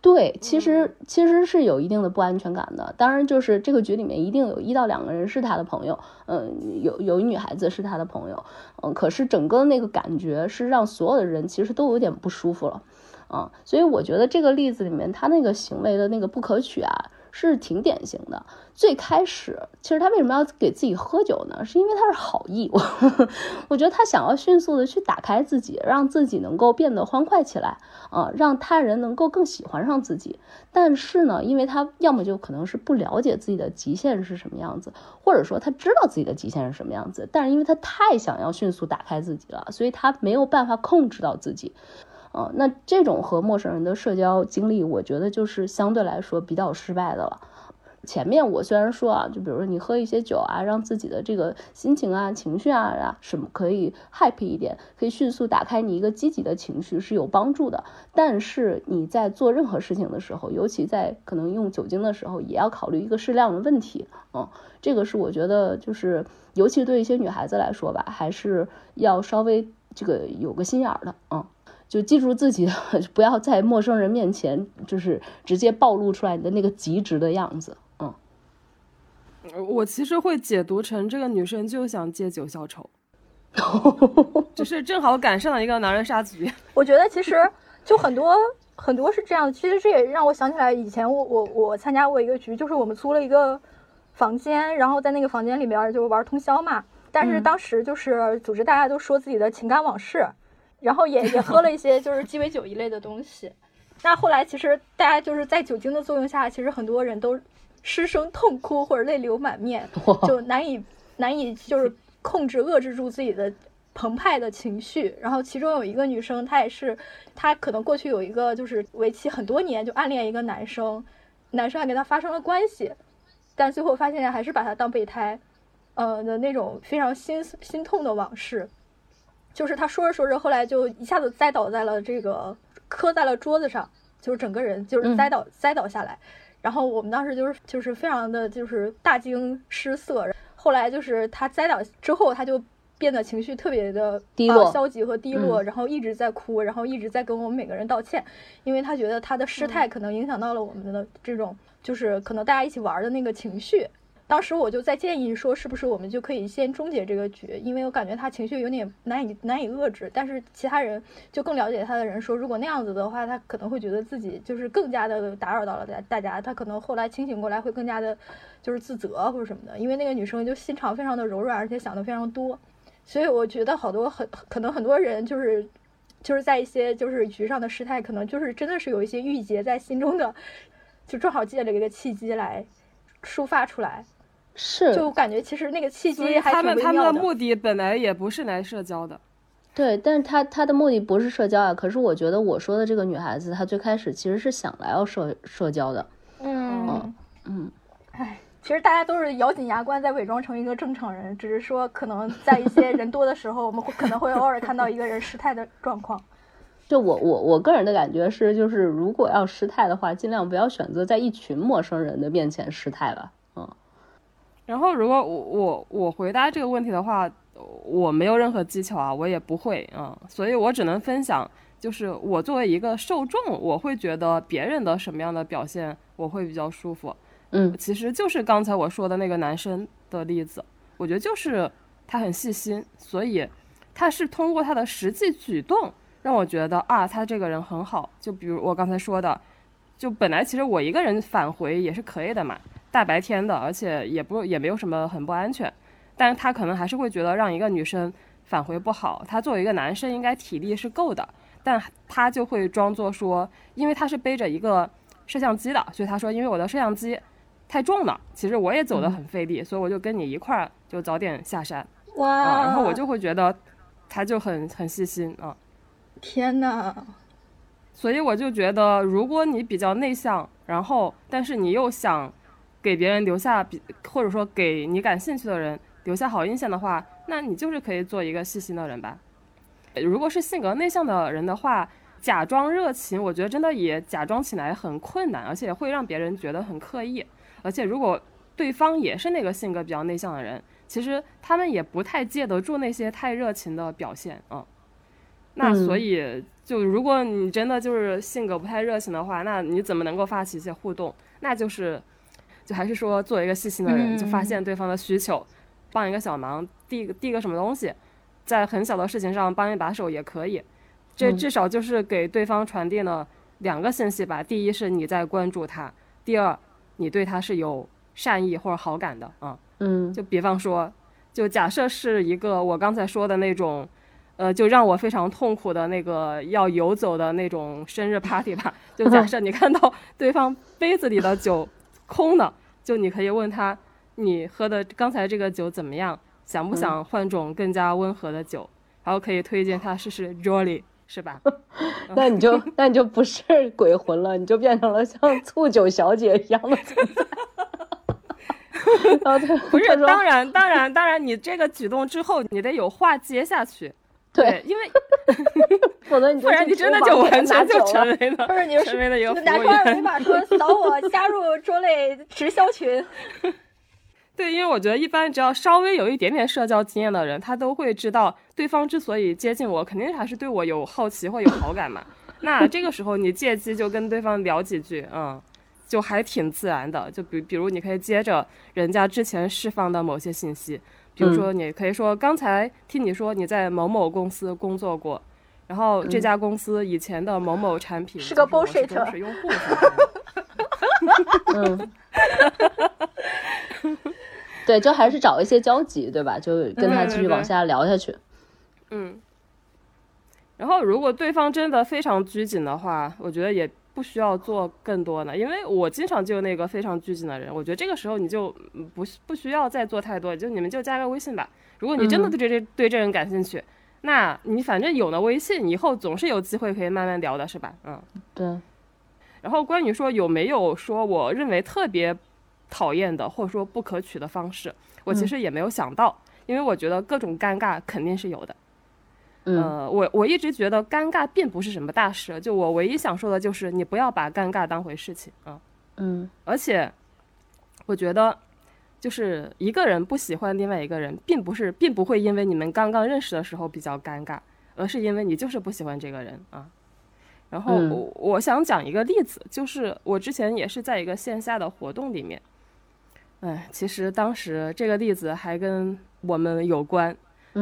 对，其实其实是有一定的不安全感的。当然，就是这个局里面一定有一到两个人是他的朋友，嗯，有有一女孩子是他的朋友，嗯，可是整个那个感觉是让所有的人其实都有点不舒服了，啊，所以我觉得这个例子里面他那个行为的那个不可取啊。是挺典型的。最开始，其实他为什么要给自己喝酒呢？是因为他是好意。我 我觉得他想要迅速的去打开自己，让自己能够变得欢快起来啊，让他人能够更喜欢上自己。但是呢，因为他要么就可能是不了解自己的极限是什么样子，或者说他知道自己的极限是什么样子，但是因为他太想要迅速打开自己了，所以他没有办法控制到自己。啊，那这种和陌生人的社交经历，我觉得就是相对来说比较失败的了。前面我虽然说啊，就比如说你喝一些酒啊，让自己的这个心情啊、情绪啊什么可以 happy 一点，可以迅速打开你一个积极的情绪是有帮助的。但是你在做任何事情的时候，尤其在可能用酒精的时候，也要考虑一个适量的问题。嗯，这个是我觉得就是，尤其对一些女孩子来说吧，还是要稍微这个有个心眼儿的。嗯。就记住自己，不要在陌生人面前就是直接暴露出来你的那个极致的样子。嗯，我其实会解读成这个女生就想借酒消愁，就是正好赶上了一个男人杀局。我觉得其实就很多很多是这样，其实这也让我想起来以前我我我参加过一个局，就是我们租了一个房间，然后在那个房间里面就玩通宵嘛。但是当时就是组织大家都说自己的情感往事。然后也也喝了一些就是鸡尾酒一类的东西，那后来其实大家就是在酒精的作用下，其实很多人都失声痛哭或者泪流满面，就难以难以就是控制遏制住自己的澎湃的情绪。然后其中有一个女生，她也是，她可能过去有一个就是为期很多年就暗恋一个男生，男生还跟她发生了关系，但最后发现还是把她当备胎，呃的那种非常心心痛的往事。就是他说着说着，后来就一下子栽倒在了这个。磕在了桌子上，就是整个人就是栽倒栽倒下来，然后我们当时就是就是非常的就是大惊失色。后来就是他栽倒之后，他就变得情绪特别的低落、消极和低落，然后一直在哭，然后一直在跟我们每个人道歉，因为他觉得他的失态可能影响到了我们的这种就是可能大家一起玩的那个情绪。当时我就在建议说，是不是我们就可以先终结这个局？因为我感觉他情绪有点难以难以遏制。但是其他人就更了解他的人说，如果那样子的话，他可能会觉得自己就是更加的打扰到了大大家。他可能后来清醒过来会更加的，就是自责或者什么的。因为那个女生就心肠非常的柔软，而且想的非常多。所以我觉得好多很可能很多人就是就是在一些就是局上的失态，可能就是真的是有一些郁结在心中的，就正好借了一个契机来抒发出来。是，就感觉其实那个契机还他们他们的目的本来也不是来社交的，对，但是他他的目的不是社交啊。可是我觉得我说的这个女孩子，她最开始其实是想来要社社交的。嗯嗯，哎，其实大家都是咬紧牙关在伪装成一个正常人，只是说可能在一些人多的时候，我们会可能会偶尔看到一个人失态的状况。就我我我个人的感觉是，就是如果要失态的话，尽量不要选择在一群陌生人的面前失态吧。然后，如果我我我回答这个问题的话，我没有任何技巧啊，我也不会啊，所以我只能分享，就是我作为一个受众，我会觉得别人的什么样的表现我会比较舒服。嗯，其实就是刚才我说的那个男生的例子，我觉得就是他很细心，所以他是通过他的实际举动让我觉得啊，他这个人很好。就比如我刚才说的，就本来其实我一个人返回也是可以的嘛。大白天的，而且也不也没有什么很不安全，但是他可能还是会觉得让一个女生返回不好。他作为一个男生，应该体力是够的，但他就会装作说，因为他是背着一个摄像机的，所以他说，因为我的摄像机太重了，其实我也走得很费力，所以我就跟你一块儿就早点下山。哇！然后我就会觉得他就很很细心啊。天哪！所以我就觉得，如果你比较内向，然后但是你又想。给别人留下比，或者说给你感兴趣的人留下好印象的话，那你就是可以做一个细心的人吧。如果是性格内向的人的话，假装热情，我觉得真的也假装起来很困难，而且会让别人觉得很刻意。而且如果对方也是那个性格比较内向的人，其实他们也不太借得住那些太热情的表现啊。那所以，就如果你真的就是性格不太热情的话，那你怎么能够发起一些互动？那就是。就还是说，做一个细心的人，就发现对方的需求，帮一个小忙，递递个什么东西，在很小的事情上帮一把手也可以。这至少就是给对方传递了两个信息吧：第一是你在关注他；第二，你对他是有善意或者好感的啊。嗯，就比方说，就假设是一个我刚才说的那种，呃，就让我非常痛苦的那个要游走的那种生日 party 吧。就假设你看到对方杯子里的酒。空的，就你可以问他，你喝的刚才这个酒怎么样？想不想换种更加温和的酒？然后可以推荐他试试 Jolly，是吧？那你就 那你就不是鬼魂了，你就变成了像醋酒小姐一样的存在。不是，当然，当然，当然，你这个举动之后，你得有话接下去。对，因为 否则你不然你真的就完全就成为了，不是你成为了。拿出二维码说扫我 加入桌类直销群。对，因为我觉得一般只要稍微有一点点社交经验的人，他都会知道对方之所以接近我，肯定还是对我有好奇或有好感嘛。那这个时候你借机就跟对方聊几句，嗯，就还挺自然的。就比比如你可以接着人家之前释放的某些信息。比如说，你可以说刚才听你说你在某某公司工作过，然后这家公司以前的某某产品是个 bullshit，是用户。嗯，对，就还是找一些交集，对吧？就跟他继续往下聊下去。嗯。然后，如果对方真的非常拘谨的话，我觉得也不需要做更多呢？因为我经常就那个非常拘谨的人，我觉得这个时候你就不不需要再做太多，就你们就加个微信吧。如果你真的对这对这人感兴趣，那你反正有了微信，以后总是有机会可以慢慢聊的，是吧？嗯，对。然后关于说有没有说我认为特别讨厌的或者说不可取的方式，我其实也没有想到，因为我觉得各种尴尬肯定是有的。呃，我我一直觉得尴尬并不是什么大事，就我唯一想说的就是你不要把尴尬当回事情啊。嗯，而且我觉得就是一个人不喜欢另外一个人，并不是并不会因为你们刚刚认识的时候比较尴尬，而是因为你就是不喜欢这个人啊。然后我我想讲一个例子，就是我之前也是在一个线下的活动里面，哎，其实当时这个例子还跟我们有关。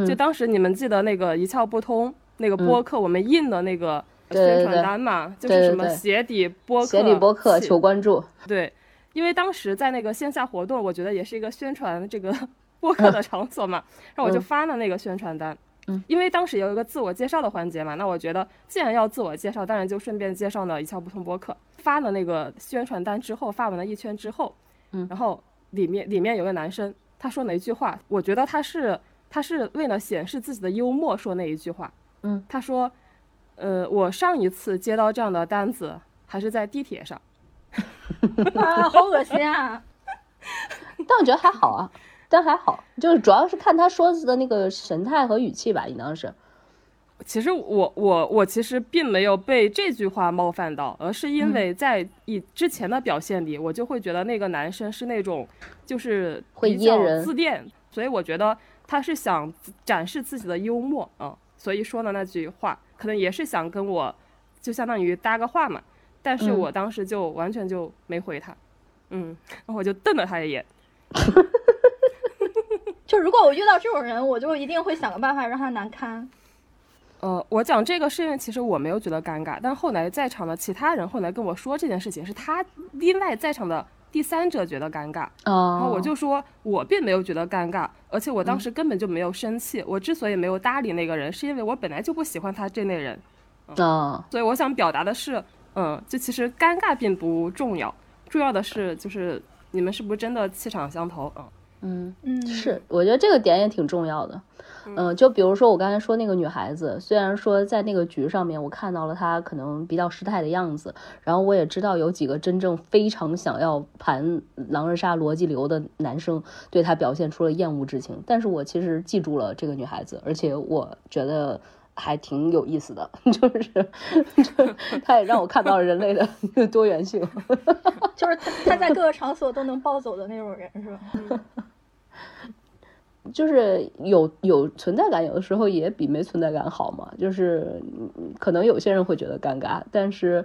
就当时你们记得那个一窍不通那个播客，我们印的那个宣传单嘛，就是什么鞋底播客，鞋底播客求关注。对，因为当时在那个线下活动，我觉得也是一个宣传这个 播客的场所嘛，然后我就发了那个宣传单。嗯，因为当时有一个自我介绍的环节嘛，那我觉得既然要自我介绍，当然就顺便介绍了一窍不通播客。发了那个宣传单之后，发完了一圈之后，嗯，然后里面里面有个男生，他说了一句话，我觉得他是。他是为了显示自己的幽默说那一句话，嗯，他说，呃，我上一次接到这样的单子还是在地铁上，啊，好恶心啊！但我觉得还好啊，但还好，就是主要是看他说的那个神态和语气吧，应当是。其实我我我其实并没有被这句话冒犯到，而是因为在以之前的表现里，我就会觉得那个男生是那种就是会噎人、自恋，所以我觉得。他是想展示自己的幽默啊，所以说的那句话，可能也是想跟我，就相当于搭个话嘛。但是我当时就完全就没回他，嗯，然后我就瞪了他一眼。就如果我遇到这种人，我就一定会想个办法让他难堪。呃，我讲这个是因为其实我没有觉得尴尬，但后来在场的其他人后来跟我说这件事情，是他另外在场的。第三者觉得尴尬，然后我就说，我并没有觉得尴尬，而且我当时根本就没有生气。我之所以没有搭理那个人，是因为我本来就不喜欢他这类人。啊，所以我想表达的是，嗯，就其实尴尬并不重要，重要的是就是你们是不是真的气场相投？嗯。嗯嗯，是，我觉得这个点也挺重要的。嗯，就比如说我刚才说那个女孩子，虽然说在那个局上面我看到了她可能比较失态的样子，然后我也知道有几个真正非常想要盘狼人杀逻辑流的男生对她表现出了厌恶之情，但是我其实记住了这个女孩子，而且我觉得还挺有意思的，就是就她也让我看到了人类的 多元性，就是她她在各个场所都能暴走的那种人，是吧？就是有有存在感，有的时候也比没存在感好嘛。就是可能有些人会觉得尴尬，但是，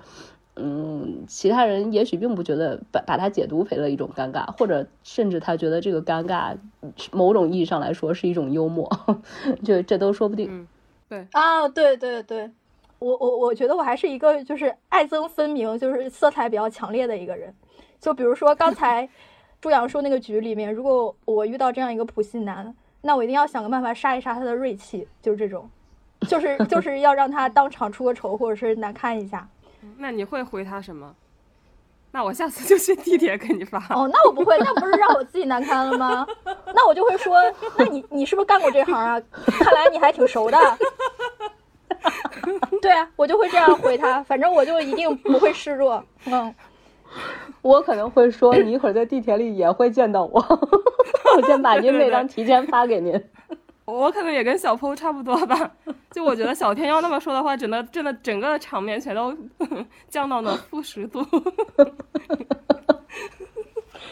嗯，其他人也许并不觉得把把它解读为了一种尴尬，或者甚至他觉得这个尴尬，某种意义上来说是一种幽默，就这都说不定。嗯，对啊，对对对，我我我觉得我还是一个就是爱憎分明，就是色彩比较强烈的一个人。就比如说刚才。朱阳说：“那个局里面，如果我遇到这样一个普信男，那我一定要想个办法杀一杀他的锐气，就是这种，就是就是 要让他当场出个丑，或者是难看一下。那你会回他什么？那我下次就去地铁给你发。哦，那我不会，那不是让我自己难堪了吗？那我就会说，那你你是不是干过这行啊？看来你还挺熟的。对啊，我就会这样回他，反正我就一定不会示弱。嗯。”我可能会说，你一会儿在地铁里也会见到我。我先把您那张提前发给您。我可能也跟小坡差不多吧。就我觉得小天要那么说的话，真的真的整个场面全都 降到了负十度。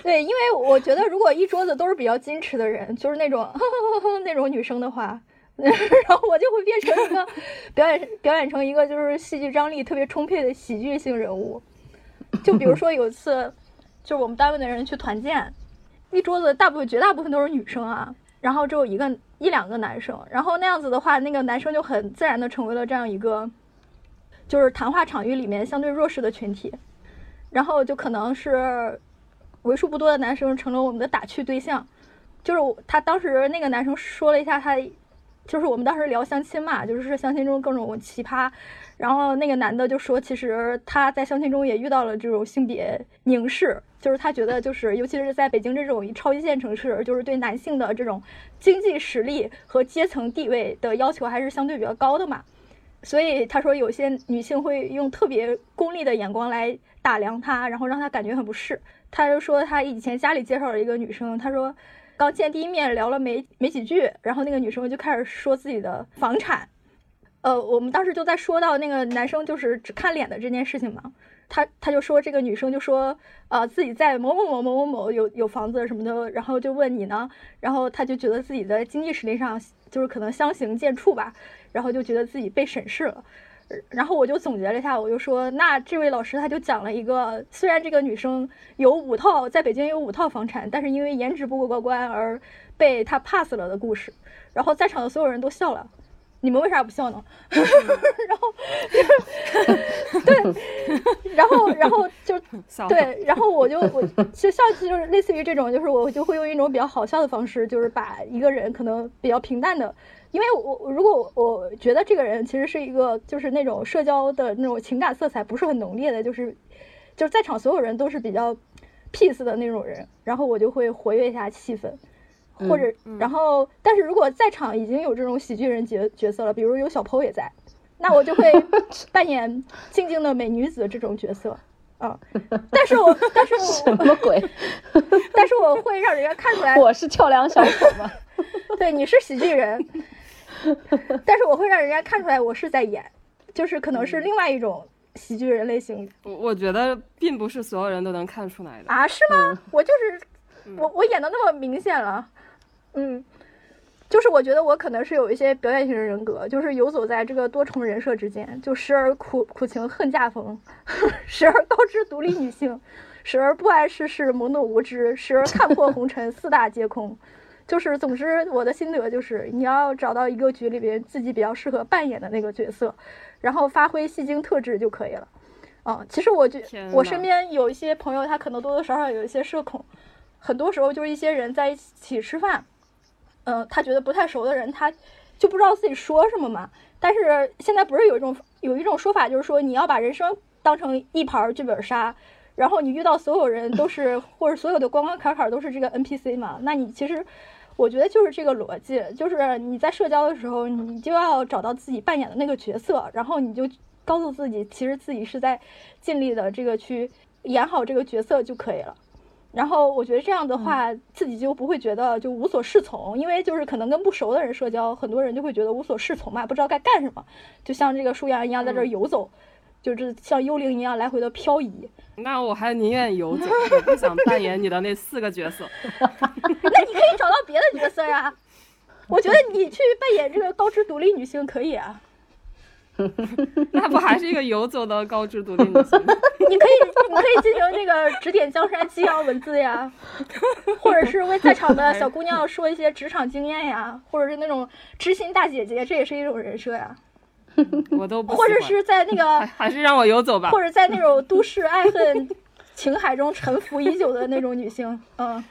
对，因为我觉得如果一桌子都是比较矜持的人，就是那种那种女生的话，然后我就会变成一个表演表演成一个就是戏剧张力特别充沛的喜剧性人物。就比如说有一次，就是我们单位的人去团建，一桌子大部分绝大部分都是女生啊，然后只有一个一两个男生，然后那样子的话，那个男生就很自然的成为了这样一个，就是谈话场域里面相对弱势的群体，然后就可能是为数不多的男生成了我们的打趣对象，就是他当时那个男生说了一下他就是我们当时聊相亲嘛，就是相亲中各种奇葩。然后那个男的就说，其实他在相亲中也遇到了这种性别凝视，就是他觉得，就是尤其是在北京这种超一线城市，就是对男性的这种经济实力和阶层地位的要求还是相对比较高的嘛。所以他说，有些女性会用特别功利的眼光来打量他，然后让他感觉很不适。他就说，他以前家里介绍了一个女生，他说刚见第一面聊了没没几句，然后那个女生就开始说自己的房产。呃，我们当时就在说到那个男生就是只看脸的这件事情嘛，他他就说这个女生就说，呃，自己在某某某某某某有有房子什么的，然后就问你呢，然后他就觉得自己的经济实力上就是可能相形见绌吧，然后就觉得自己被审视了，然后我就总结了一下，我就说，那这位老师他就讲了一个，虽然这个女生有五套在北京有五套房产，但是因为颜值不过关而被他 pass 了的故事，然后在场的所有人都笑了。你们为啥不笑呢？然后，对，然后，然后就对，然后我就我就笑，就是类似于这种，就是我就会用一种比较好笑的方式，就是把一个人可能比较平淡的，因为我如果我觉得这个人其实是一个就是那种社交的那种情感色彩不是很浓烈的，就是就是在场所有人都是比较 peace 的那种人，然后我就会活跃一下气氛。或者，然后，但是如果在场已经有这种喜剧人角角色了，比如有小 PO 也在，那我就会 扮演静静的美女子这种角色，啊，但是我，但是我什么鬼？但是我会让人家看出来我是跳梁小丑吗？对，你是喜剧人，但是我会让人家看出来我是在演，就是可能是另外一种喜剧人类型。我我觉得并不是所有人都能看出来的啊？是吗？我就是我，我演的那么明显了。嗯，就是我觉得我可能是有一些表演型人格，就是游走在这个多重人设之间，就时而苦苦情恨嫁风，时而高知独立女性，时而不谙世事懵懂无知，时而看破红尘四大皆空。就是总之，我的心得就是，你要找到一个局里边自己比较适合扮演的那个角色，然后发挥戏精特质就可以了。啊，其实我觉我身边有一些朋友，他可能多多少少有一些社恐，很多时候就是一些人在一起吃饭。嗯，他觉得不太熟的人，他就不知道自己说什么嘛。但是现在不是有一种有一种说法，就是说你要把人生当成一盘剧本杀，然后你遇到所有人都是或者所有的关关卡卡都是这个 NPC 嘛？那你其实我觉得就是这个逻辑，就是你在社交的时候，你就要找到自己扮演的那个角色，然后你就告诉自己，其实自己是在尽力的这个去演好这个角色就可以了。然后我觉得这样的话，自己就不会觉得就无所适从，因为就是可能跟不熟的人社交，很多人就会觉得无所适从嘛，不知道该干什么，就像这个树阳一样在这游走，就是像幽灵一样来回的漂移。那我还宁愿游走，我不想扮演你的那四个角色。那你可以找到别的角色呀，我觉得你去扮演这个高知独立女性可以啊。那不还是一个游走的高知独立女性？你可以，你可以进行这个指点江山、激扬文字呀，或者是为在场的小姑娘说一些职场经验呀，或者是那种知心大姐姐，这也是一种人设呀。我都不。或者是在那个，还是让我游走吧。或者在那种都市爱恨情海中沉浮已久的那种女性，嗯。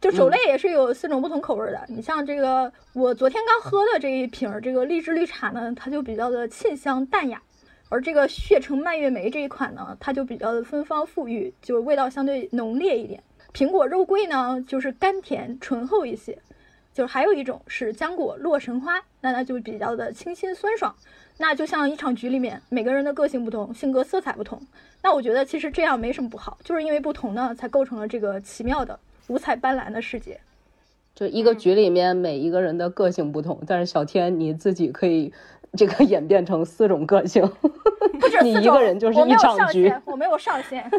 就酒类也是有四种不同口味的，你像这个我昨天刚喝的这一瓶这个荔枝绿茶呢，它就比较的沁香淡雅，而这个血橙蔓越莓这一款呢，它就比较的芬芳馥郁，就味道相对浓烈一点。苹果肉桂呢，就是甘甜醇厚一些，就是还有一种是浆果洛神花，那它就比较的清新酸爽。那就像一场局里面，每个人的个性不同，性格色彩不同，那我觉得其实这样没什么不好，就是因为不同呢，才构成了这个奇妙的。五彩斑斓的世界，就一个局里面每一个人的个性不同，但是小天你自己可以这个 演变成四种个性，不止你一个人就是一场局，我没有上限。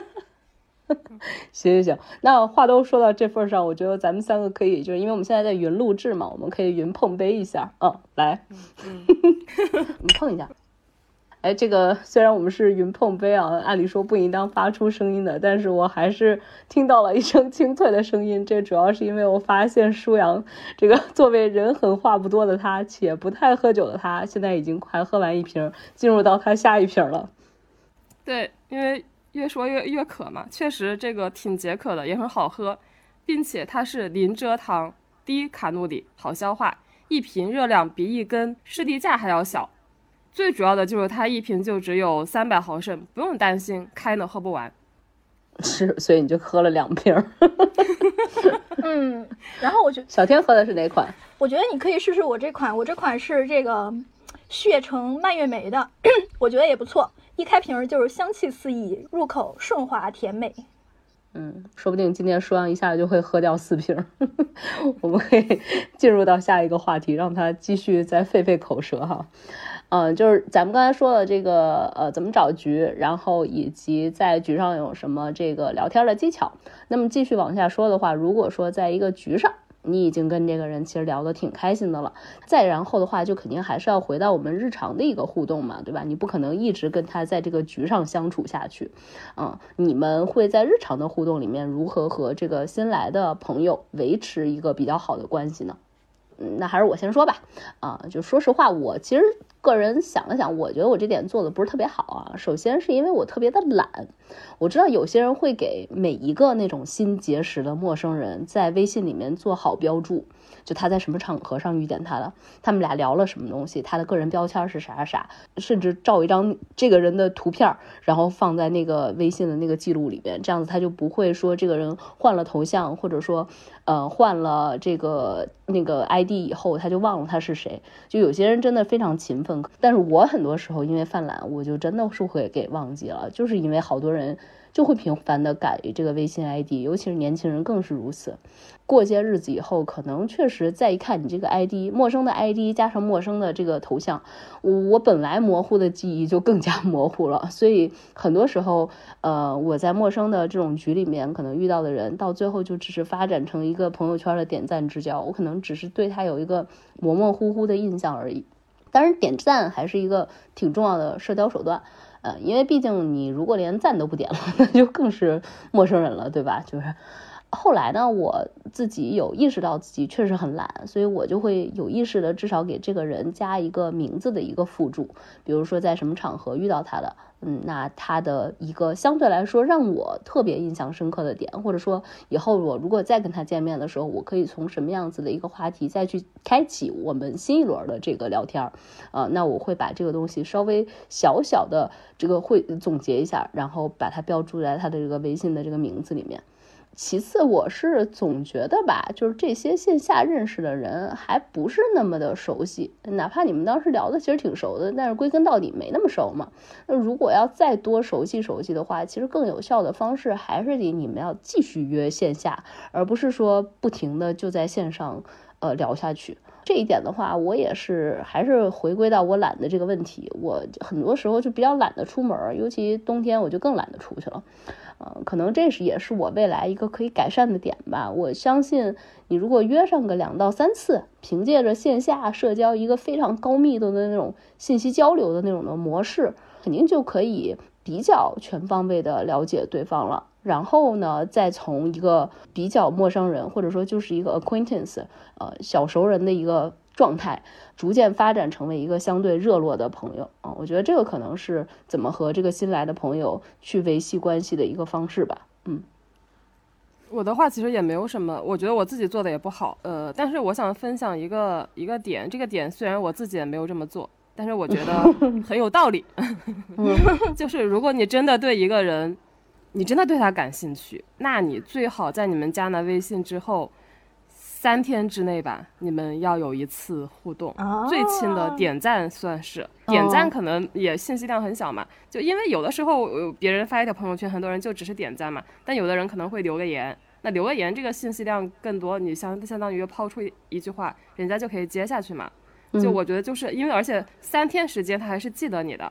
行行行，那话都说到这份上，我觉得咱们三个可以，就是因为我们现在在云录制嘛，我们可以云碰杯一下，嗯，来，我们碰一下。哎，这个 虽然我们是云碰杯啊，按理说不应当发出声音的，但是我还是听到了一声清脆的声音。这主要是因为我发现舒阳这个 作为人狠话不多的他，且不太喝酒的他，现在已经快喝完一瓶，进入到他下一瓶了。对，因为越说越越渴嘛，确实这个挺解渴的，也很好喝，并且它是零蔗糖、低卡路里、好消化。一瓶热量比一根士力架还要小。最主要的就是它一瓶就只有三百毫升，不用担心开呢喝不完。是，所以你就喝了两瓶。嗯，然后我觉得小天喝的是哪款？我觉得你可以试试我这款，我这款是这个血橙蔓越莓的，我觉得也不错。一开瓶就是香气四溢，入口顺滑甜美。嗯，说不定今天舒阳一下就会喝掉四瓶。我们可以进入到下一个话题，让他继续再费费口舌哈。嗯，就是咱们刚才说了这个呃怎么找局，然后以及在局上有什么这个聊天的技巧。那么继续往下说的话，如果说在一个局上，你已经跟这个人其实聊得挺开心的了，再然后的话，就肯定还是要回到我们日常的一个互动嘛，对吧？你不可能一直跟他在这个局上相处下去。嗯，你们会在日常的互动里面如何和这个新来的朋友维持一个比较好的关系呢？嗯，那还是我先说吧。啊，就说实话，我其实。个人想了想，我觉得我这点做的不是特别好啊。首先是因为我特别的懒，我知道有些人会给每一个那种新结识的陌生人在微信里面做好标注。就他在什么场合上遇见他的，他们俩聊了什么东西，他的个人标签是啥啥，甚至照一张这个人的图片，然后放在那个微信的那个记录里边，这样子他就不会说这个人换了头像，或者说，呃，换了这个那个 ID 以后，他就忘了他是谁。就有些人真的非常勤奋，但是我很多时候因为犯懒，我就真的是会给忘记了，就是因为好多人。就会频繁的改这个微信 ID，尤其是年轻人更是如此。过些日子以后，可能确实再一看你这个 ID，陌生的 ID 加上陌生的这个头像，我本来模糊的记忆就更加 模糊了。所以很多时候，呃，我在陌生的这种局里面，可能遇到的人，到最后就只是发展成一个朋友圈的点赞之交，我可能只是对他有一个模模糊糊的印象而已。当然，点赞还是一个挺重要的社交手段。呃，因为毕竟你如果连赞都不点了，那就更是陌生人了，对吧？就是。后来呢，我自己有意识到自己确实很懒，所以我就会有意识的至少给这个人加一个名字的一个附注，比如说在什么场合遇到他的，嗯，那他的一个相对来说让我特别印象深刻的点，或者说以后我如果再跟他见面的时候，我可以从什么样子的一个话题再去开启我们新一轮的这个聊天儿，啊，那我会把这个东西稍微小小的这个会总结一下，然后把它标注在他的这个微信的这个名字里面。其次，我是总觉得吧，就是这些线下认识的人还不是那么的熟悉，哪怕你们当时聊的其实挺熟的，但是归根到底没那么熟嘛。那如果要再多熟悉熟悉的话，其实更有效的方式还是得你们要继续约线下，而不是说不停的就在线上呃聊下去。这一点的话，我也是还是回归到我懒的这个问题，我很多时候就比较懒得出门，尤其冬天我就更懒得出去了。呃，可能这是也是我未来一个可以改善的点吧。我相信你如果约上个两到三次，凭借着线下社交一个非常高密度的那种信息交流的那种的模式，肯定就可以比较全方位的了解对方了。然后呢，再从一个比较陌生人，或者说就是一个 acquaintance，呃，小熟人的一个。状态逐渐发展成为一个相对热络的朋友啊，我觉得这个可能是怎么和这个新来的朋友去维系关系的一个方式吧。嗯，我的话其实也没有什么，我觉得我自己做的也不好，呃，但是我想分享一个一个点，这个点虽然我自己也没有这么做，但是我觉得很有道理。就是如果你真的对一个人，你真的对他感兴趣，那你最好在你们加了微信之后。三天之内吧，你们要有一次互动，最亲的点赞算是点赞，可能也信息量很小嘛。就因为有的时候别人发一条朋友圈，很多人就只是点赞嘛，但有的人可能会留个言，那留个言这个信息量更多，你相相当于抛出一句话，人家就可以接下去嘛。就我觉得就是因为而且三天时间他还是记得你的，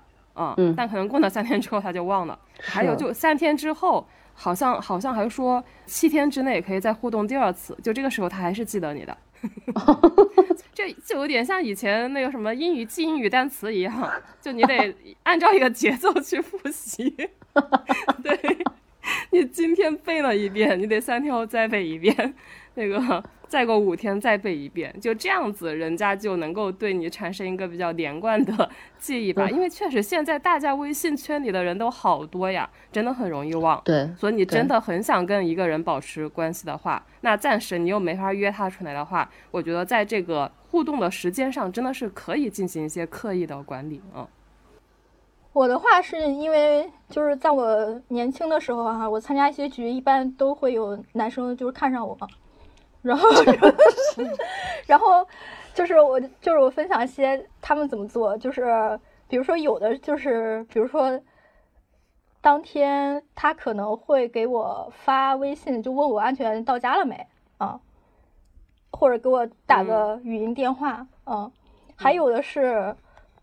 嗯，但可能过了三天之后他就忘了。还有就三天之后。好像好像还说七天之内可以再互动第二次，就这个时候他还是记得你的，这就有点像以前那个什么英语记英语单词一样，就你得 按照一个节奏去复习。对，你今天背了一遍，你得三天后再背一遍。那个再过五天再背一遍，就这样子，人家就能够对你产生一个比较连贯的记忆吧。因为确实现在大家微信圈里的人都好多呀，真的很容易忘。对，所以你真的很想跟一个人保持关系的话，那暂时你又没法约他出来的话，我觉得在这个互动的时间上，真的是可以进行一些刻意的管理啊。我的话是因为就是在我年轻的时候哈，我参加一些局，一般都会有男生就是看上我，然后 然后就是我就是我分享一些他们怎么做，就是比如说有的就是比如说当天他可能会给我发微信，就问我安全到家了没啊，或者给我打个语音电话，啊，还有的是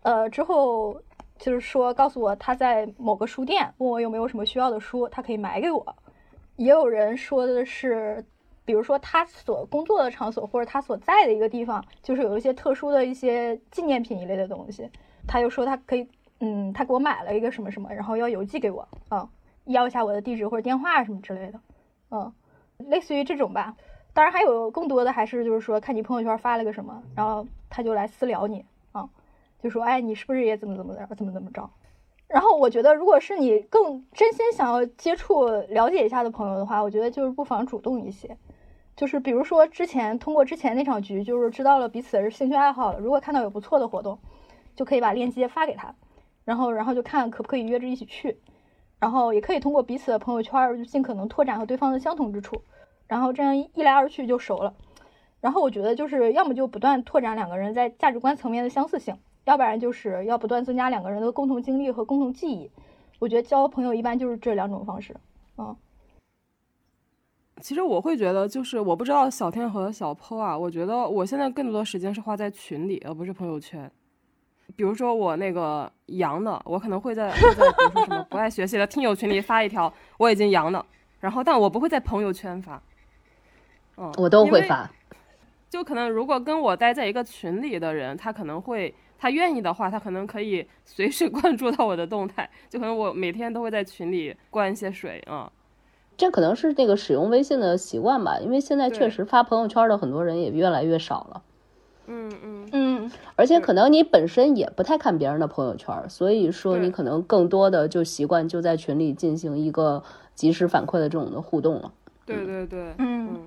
呃之后。就是说，告诉我他在某个书店，问我有没有什么需要的书，他可以买给我。也有人说的是，比如说他所工作的场所或者他所在的一个地方，就是有一些特殊的一些纪念品一类的东西，他就说他可以，嗯，他给我买了一个什么什么，然后要邮寄给我，啊，要一下我的地址或者电话什么之类的，嗯，类似于这种吧。当然还有更多的，还是就是说看你朋友圈发了个什么，然后他就来私聊你。啊就说哎，你是不是也怎么怎么的，怎么怎么着？然后我觉得，如果是你更真心想要接触、了解一下的朋友的话，我觉得就是不妨主动一些。就是比如说之前通过之前那场局，就是知道了彼此是兴趣爱好了。如果看到有不错的活动，就可以把链接发给他，然后然后就看可不可以约着一起去。然后也可以通过彼此的朋友圈，就尽可能拓展和对方的相同之处。然后这样一来二去就熟了。然后我觉得就是要么就不断拓展两个人在价值观层面的相似性。要不然就是要不断增加两个人的共同经历和共同记忆。我觉得交朋友一般就是这两种方式。嗯，其实我会觉得，就是我不知道小天和小 PO 啊，我觉得我现在更多的时间是花在群里，而不是朋友圈。比如说我那个阳的，我可能会在在比如说什么不爱学习的听友群里发一条我已经阳了，然后但我不会在朋友圈发。嗯，我都会发。就可能如果跟我待在一个群里的人，他可能会。他愿意的话，他可能可以随时 关注到我的动态，就可能我每天都会在群里灌一些水啊。这可能是这个使用微信的习惯吧，因为现在确实发朋友圈的很多人也越来越少了。嗯嗯嗯，而且可能你本身也不太看别人的朋友圈，所以说你可能更多的就习惯就在群里进行一个及时反馈的这种的互动了。对对对，嗯。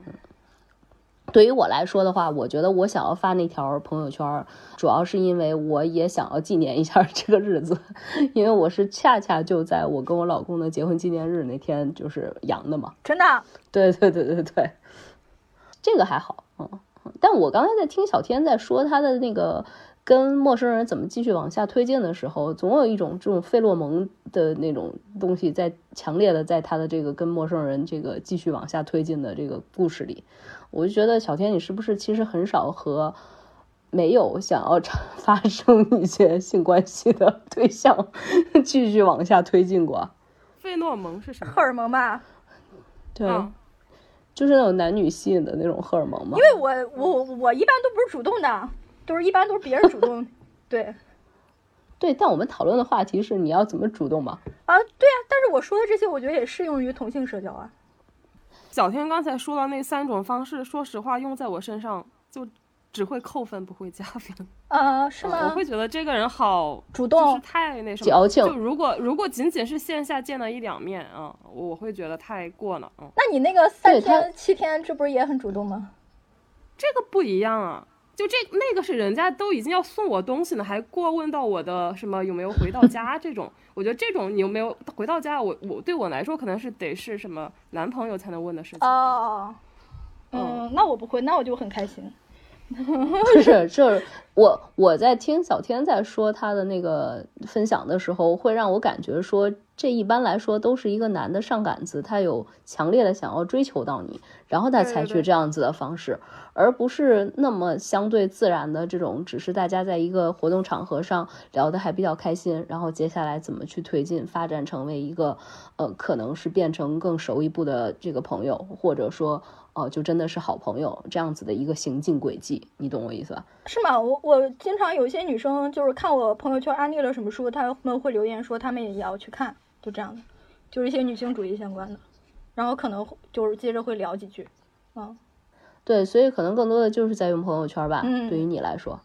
对于我来说的话，我觉得我想要发那条朋友圈，主要是因为我也想要纪念一下这个日子，因为我是恰恰就在我跟我老公的结婚纪念日那天就是阳的嘛。真的？对对对对对，这个还好，嗯。但我刚才在听小天在说他的那个跟陌生人怎么继续往下推进的时候，总有一种这种费洛蒙的那种东西在强烈的在他的这个跟陌生人这个继续往下推进的这个故事里。我就觉得小天，你是不是其实很少和没有想要 发生一些性关系的对象继续往下推进过？费洛蒙是什么？荷尔蒙吧。对，就是那种男女吸引的那种荷尔蒙吗。因为我我我一般都不是主动的，都是一般都是别人主动。对，对，但我们讨论的话题是你要怎么主动嘛？啊，对啊，但是我说的这些，我觉得也适用于同性社交啊。小天刚才说的那三种方式，说实话，用在我身上就只会扣分，不会加分。啊，是吗？我会觉得这个人好主动，就是太那什么矫情。就如果如果仅仅是线下见了一两面啊，我会觉得太过了。嗯，那你那个三天七天，这不是也很主动吗？这个不一样啊。就这那个是人家都已经要送我东西呢，还过问到我的什么有没有回到家 这种，我觉得这种你有没有回到家，我我对我来说可能是得是什么男朋友才能问的事情。哦，嗯，那我不会，那我就很开心。就是，就是我我在听小天在说他的那个分享的时候，会让我感觉说，这一般来说都是一个男的上杆子，他有强烈的想要追求到你，然后他采取这样子的方式，而不是那么相对自然的这种，只是大家在一个活动场合上聊的还比较开心，然后接下来怎么去推进发展成为一个，呃，可能是变成更熟一步的这个朋友，或者说。哦，就真的是好朋友这样子的一个行进轨迹，你懂我意思吧？是吗？我我经常有一些女生就是看我朋友圈安利了什么书，她们会留言说她们也要去看，就这样的，就是一些女性主义相关的，然后可能就是接着会聊几句，嗯。对，所以可能更多的就是在用朋友圈吧。嗯对于你来说，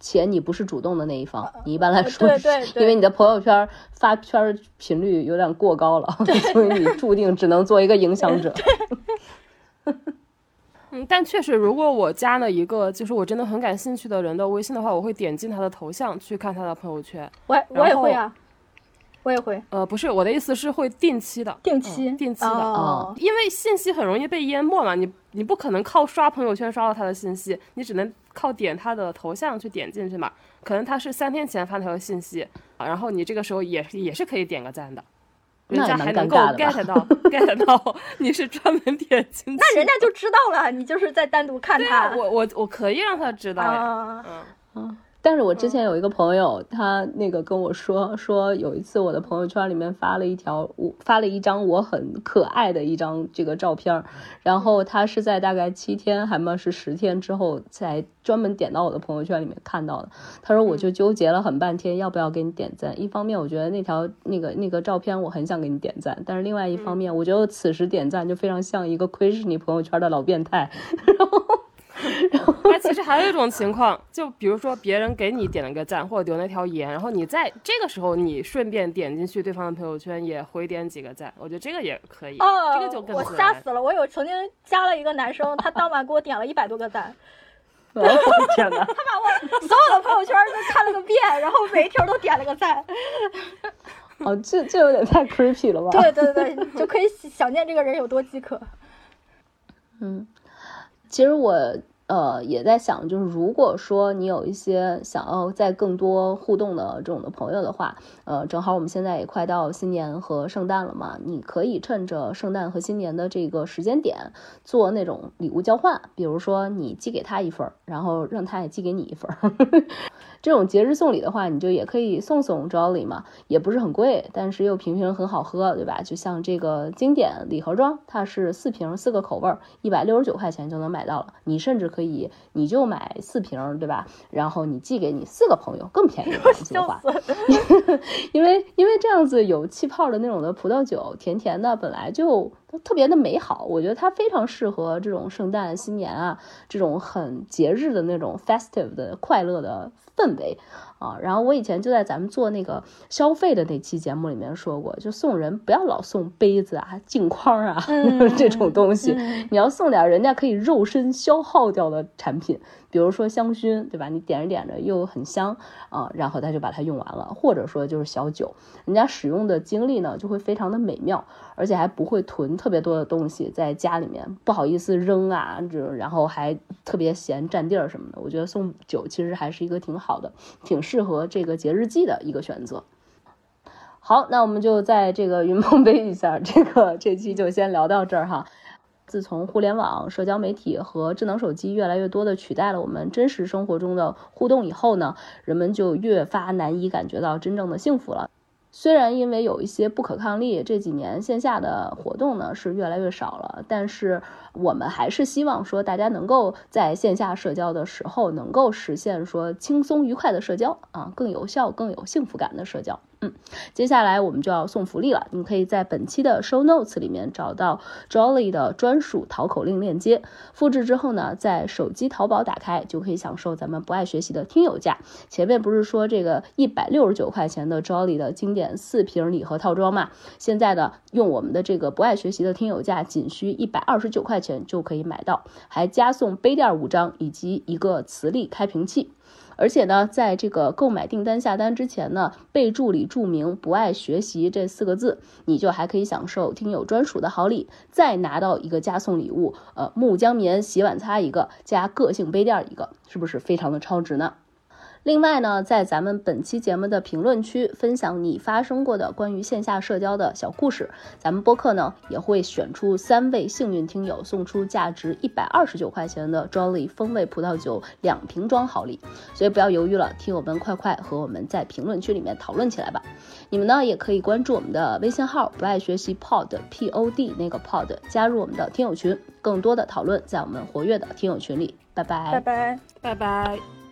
且你不是主动的那一方，你一般来说对对对因为你的朋友圈发圈频率有点过高了，所以你注定只能做一个影响者。嗯，但确实，如果我加了一个就是我真的很感兴趣的人的微信的话，我会点进他的头像去看他的朋友圈。我也我也会啊，我也会呃，不是，我的意思是会定期的，定期、嗯定期的，哦因为信息很容易被淹没嘛，你你不可能靠刷朋友圈刷到他的信息，你只能靠点他的头像去点进去嘛。可能他是三天前发条信息啊，然后你这个时候也也是可以点个赞的，人家还能够 get 到 get 到你是专门点进 去。那人家就知道了，你就是在单独看他。啊，我我我可以让他知道呀。啊，嗯，但是我之前有一个朋友，他那个跟我说，说有一次我的朋友圈里面发了一条，我发了一张我很可爱的一张这个照片，然后他是在大概七天还么是十天之后才专门点到我的朋友圈里面看到的。他说我就纠结了很半天要不要给你点赞，一方面我觉得那条那个那个照片我很想给你点赞，但是另外一方面我觉得此时点赞就非常像一个窥视你朋友圈的老变态。那 其实还有一种情况，就比如说别人给你点了个赞或者留那条言，然后你在这个时候你顺便点进去对方的朋友圈也回点几个赞，我觉得这个也可以，哦，这个就更我。吓死了！我有曾经加了一个男生，他当晚给我点了一百多个赞，我 的天哪！他把我所有的朋友圈都看了个遍，然后每一条都点了个赞。哦，这这有点太 creepy 了吧？对对对，就可以想见这个人有多饥渴。其实我呃也在想，就是如果说你有一些想要在更多互动的这种的朋友的话，呃，正好我们现在也快到新年和圣诞了嘛，你可以趁着圣诞和新年的这个时间点做那种礼物交换，比如说你寄给他一份儿，然后让他也寄给你一份儿。这种节日送礼的话，你就也可以送送 Jolly 嘛，也不是很贵，但是又瓶瓶很好喝，对吧？就像这个经典礼盒装，它是四瓶四个口味儿，一百六十九块钱就能买到了。你甚至可以，你就买四瓶，对吧？然后你寄给你四个朋友，更便宜的计划。因为因为这样子有气泡的那种的葡萄酒，甜甜的，本来就特别的美好。我觉得它非常适合这种圣诞、新年啊这种很节日的那种 festive 的快乐的氛围啊。然后我以前就在咱们做那个消费的那期节目里面说过，就送人不要老送杯子啊、镜框啊、这种东西，你要送点人家可以肉身消耗掉的产品。比如说香薰，对吧？你点着点着又很香啊，然后他就把它用完了，或者说就是小酒，人家使用的经历呢就会非常的美妙，而且还不会囤特别多的东西在家里面，不好意思扔啊，这然后还特别嫌占地儿什么的。我觉得送酒其实还是一个挺好的，挺适合这个节日季的一个选择。好，那我们就在这个云梦杯一下，这个这期就先聊到这儿哈。自从互联网、社交媒体和智能手机越来越多的取代了我们真实生活中的互动以后呢，人们就越发难以感觉到真正的幸福了。虽然因为有一些不可抗力，这几年线下的活动呢是越来越少了，但是我们还是希望说大家能够在线下社交的时候，能够实现说轻松愉快的社交啊，更有效、更有幸福感的社交。嗯，接下来我们就要送福利了，你可以在本期的 show notes 里面找到 Jolly 的专属淘口令链接，复制之后呢，在手机淘宝打开就可以享受咱们不爱学习的听友价。前面不是说这个一百六十九块钱的 Jolly 的经典四瓶礼盒套装嘛？现在呢，用我们的这个不爱学习的听友价，仅需一百二十九块钱就可以买到，还加送杯垫五张以及一个磁力开瓶器。而且呢，在这个购买订单下单之前呢，备注里注明“不爱学习”这四个字，你就还可以享受听友专属的好礼，再拿到一个加送礼物，呃，木浆棉洗碗擦一个，加个性杯垫一个，是不是非常的超值呢？另外呢，在咱们本期节目的评论区分享你发生过的关于线下社交的小故事，咱们播客呢也会选出三位幸运听友，送出价值一百二十九块钱的 Jolly 风味葡萄酒两瓶装好礼。所以不要犹豫了，听友们快快和我们在评论区里面讨论起来吧。你们呢也可以关注我们的微信号“不爱学习 Pod P O D” 那个 Pod，加入我们的听友群，更多的讨论在我们活跃的听友群里。拜拜拜拜。拜拜。